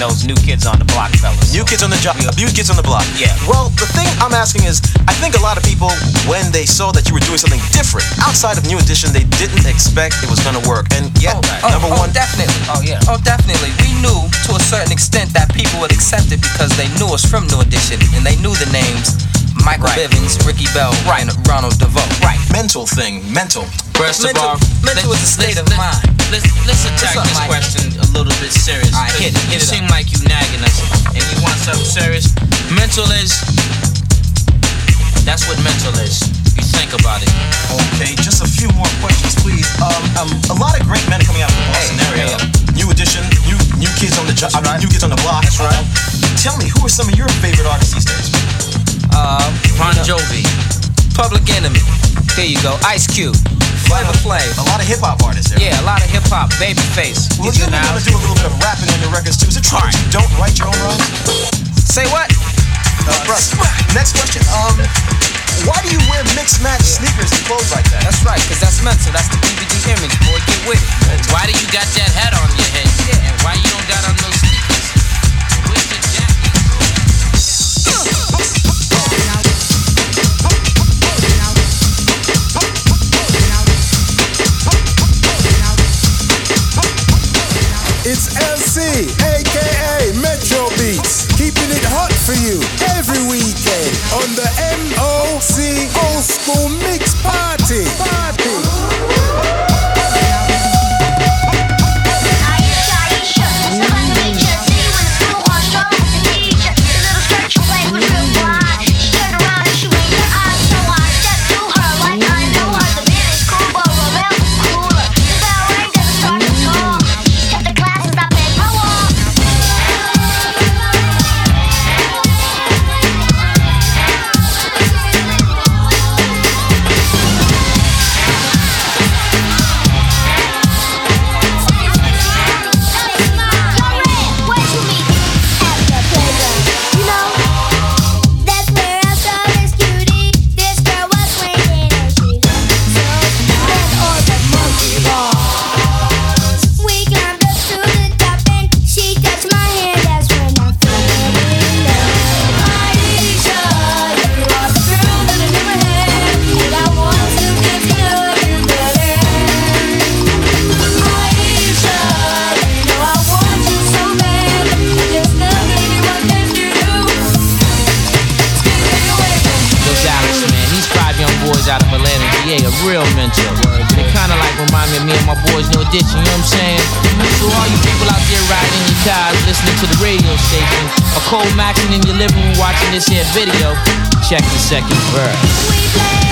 want to be bigger than those new kids on the block fellas. New kids on the job, new kids on the block. Yeah. Well, the thing I'm asking is, I think a lot of people, when they saw that you were doing something different outside of New Edition, they didn't expect it was going to work. And yet, oh, number oh, oh, one, definitely. Oh yeah. Oh, definitely. We knew to a certain extent that people would accept it because they knew us from New Edition and they knew the names Michael Right. Bivins, Ricky Bell, and Ronald DeVoe. Right. Mental thing, mental. First of all, mental is a state of mind. Let's let's attack this question a little bit serious. Right, hit it, hit it seem like you nagging us, and you want something serious. Mental is. That's what mental is. You think about it. Okay, just a few more questions, please. Um, um, a lot of great men are coming out of the Boston area. New edition, new new kids on the job. I mean, new kids on the block. That's right. Tell me, who are some of your favorite artists these days? Uh, Bon Jovi, Public Enemy. There you go. Ice Cube, Flavor Flav. A lot of hip hop artists there. Yeah, a lot of hip hop. Babyface. Well, He's you've in been the able house. to do a little bit of rapping on your records too. Is it true that you don't write your own rhymes? Say what? Uh, bruh, next question. Um, why do you wear mixed match sneakers and clothes like that? That's right, cause that's mental. That's the BBD image, boy. Get with it. Why do you got that hat on your head? And why you don't got on those for you every weekend on the MOC Old School Mix Party. Party. check the second verse.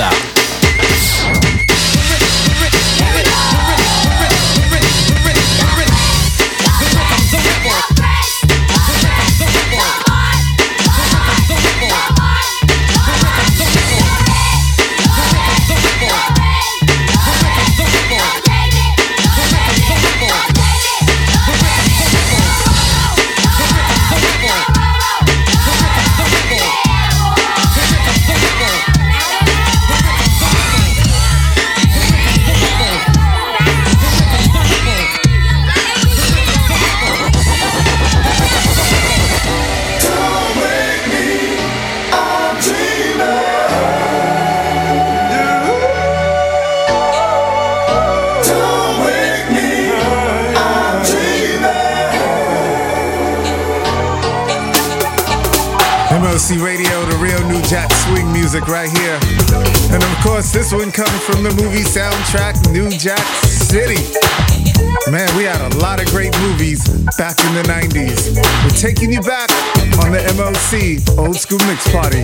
out. from the movie soundtrack New Jack City. Man, we had a lot of great movies back in the 90s. We're taking you back on the MOC Old School Mix Party.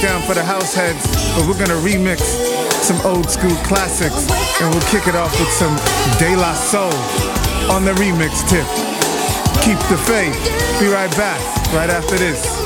Down for the house heads, but we're gonna remix some old school classics, and we'll kick it off with some De La Soul on the remix tip. Keep the faith. Be right back, right after this.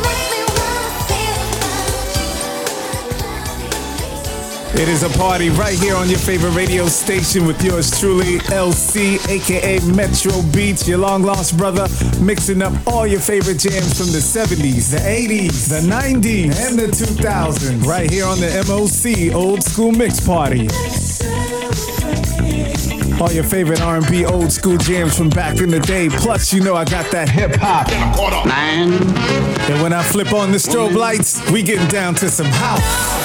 It is a party right here on your favorite radio station with yours truly, LC, aka Metro Beats, your long lost brother, mixing up all your favorite jams from the 70s, the 80s, the 90s, and the 2000s, right here on the MOC Old School Mix Party. All your favorite R&B old school jams from back in the day. Plus, you know I got that hip hop. Man. And when I flip on the strobe lights, we getting down to some house.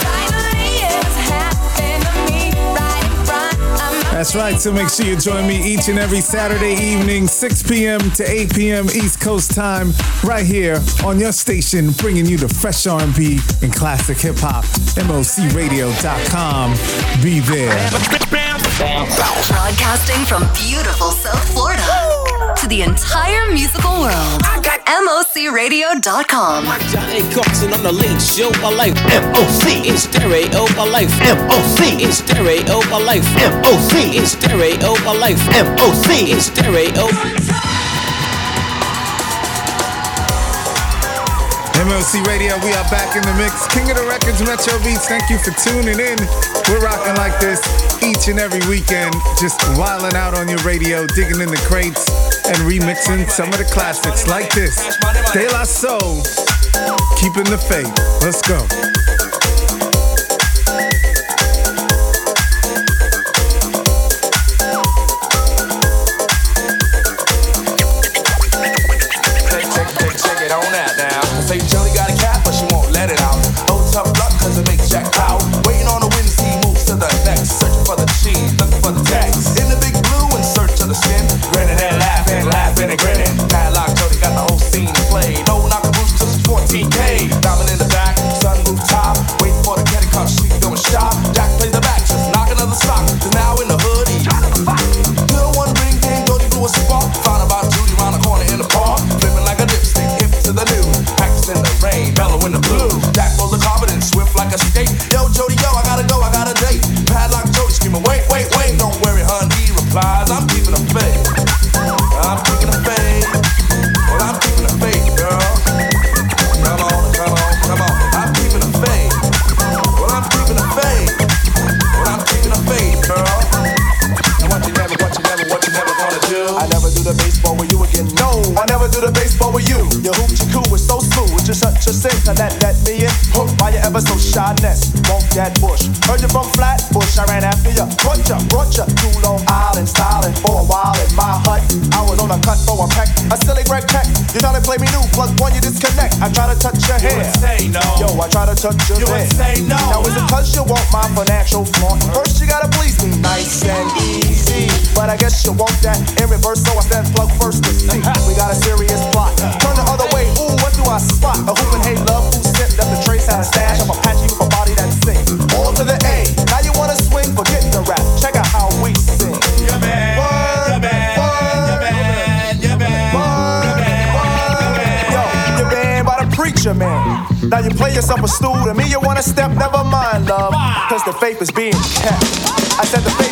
That's right, so make sure you join me each and every Saturday evening, 6 p.m. to 8 p.m. East Coast time, right here on your station, bringing you the fresh R&B and classic hip hop. MOCRadio.com. Be there. Broadcasting from beautiful South Florida to the entire musical world. MOCRadio.com. Johnny Carson on the late show of life. MOC in stereo of life. MOC in stereo of life. MOC in stereo of life. MOC in stereo. MLC Radio, we are back in the mix. King of the Records, Metro Beats, thank you for tuning in. We're rocking like this each and every weekend, just wilding out on your radio, digging in the crates, and remixing some of the classics like this. De La Soul, keeping the faith. Let's go. Touch your You hair. say no. Now is it cause you want my financial flaunt? First you gotta please me nice and easy. But I guess you want that in reverse, so I said plug first to see. We got a serious plot. Turn the other way, ooh, what do I spot? A hoop and hey love who sent up the trace stash of Apache with a Now you play yourself a stool, to me you wanna step, never mind, love. Cause the faith is being kept. I said the faith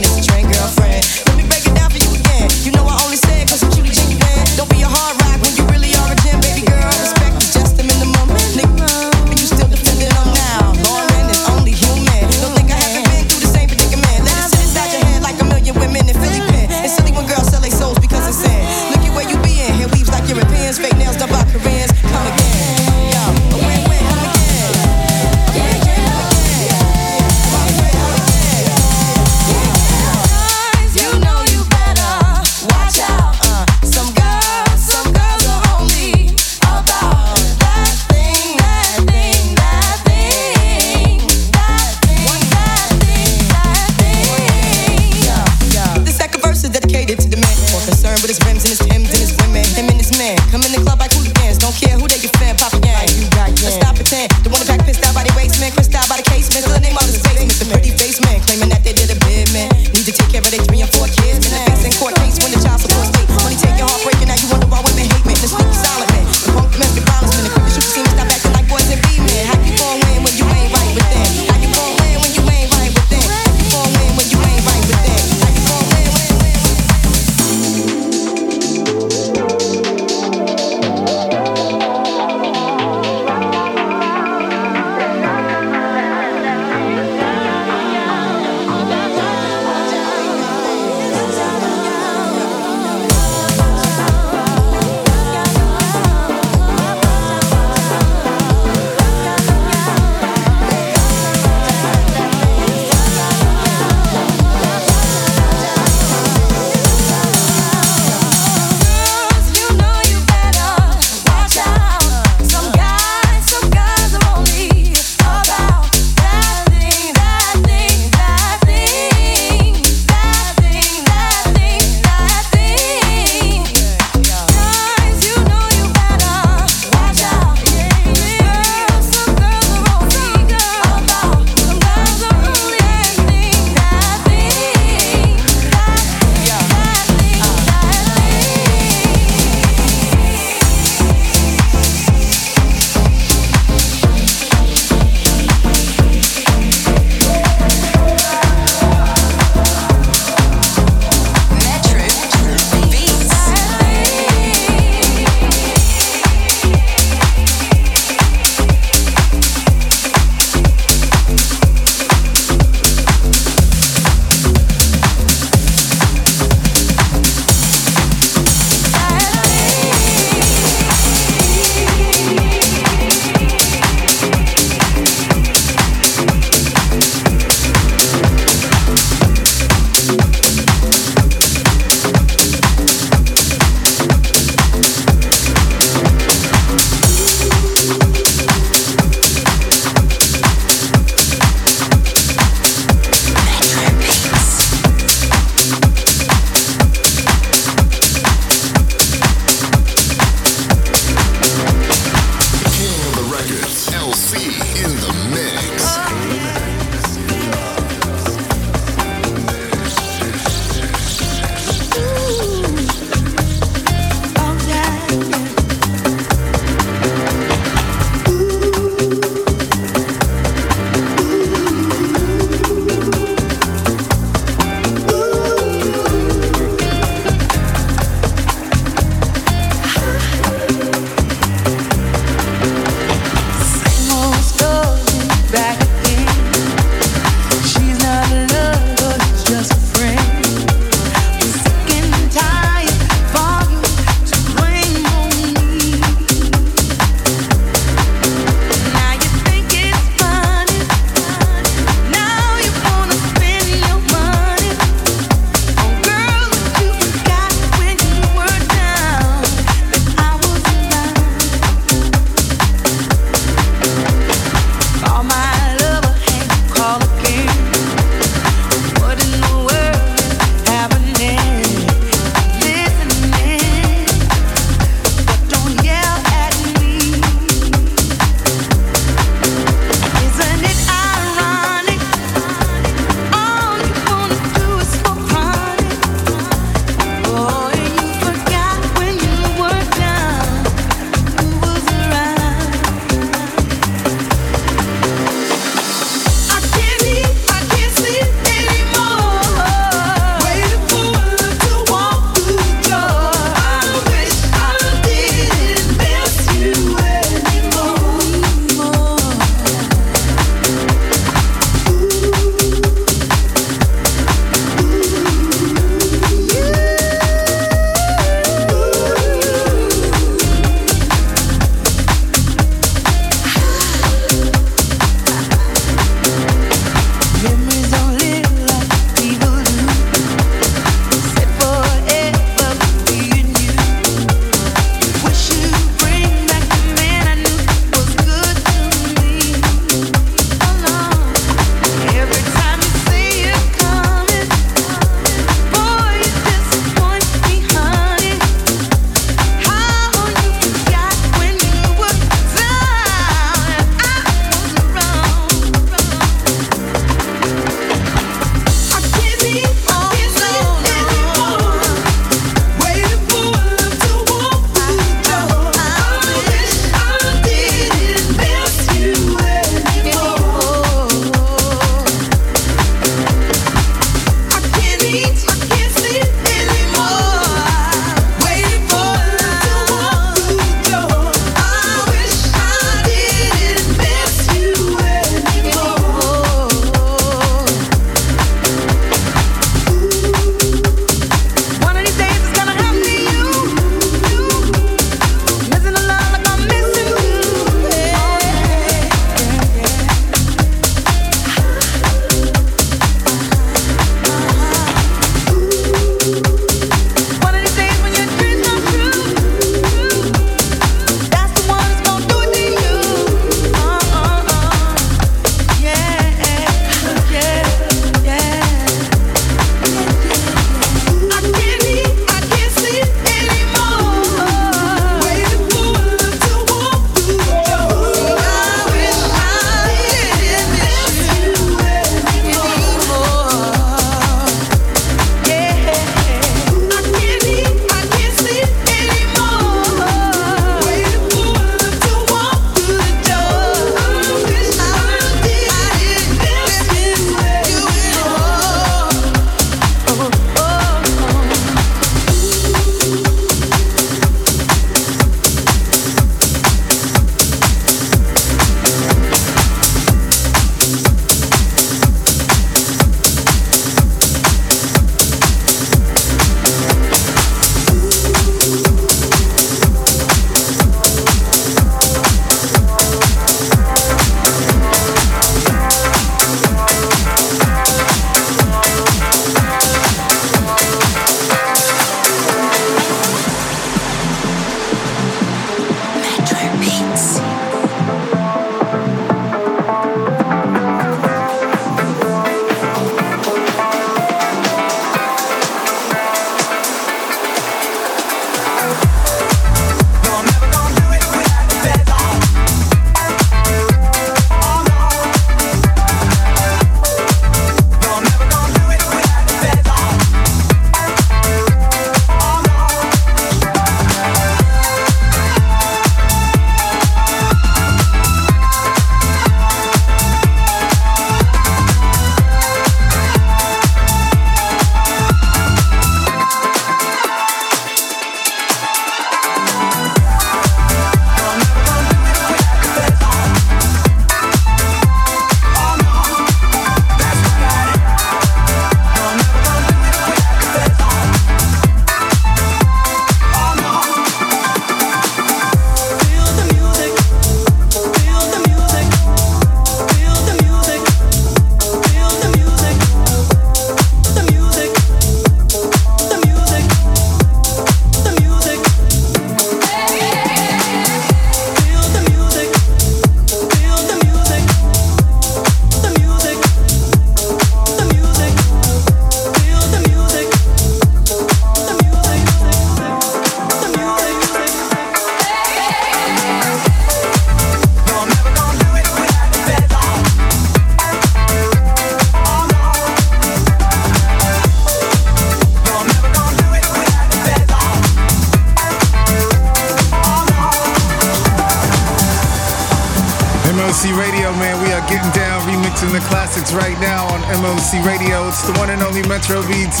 now Radio. It's the one and only Metro Beats.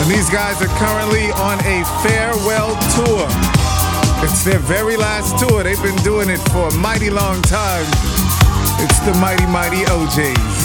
And these guys are currently on a farewell tour. It's their very last tour. They've been doing it for a mighty long time. It's the Mighty Mighty O'Jays.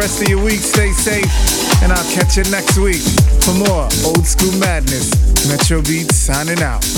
rest of your week. Stay safe, and I'll catch you next week for more old school madness. Metro Beats signing out.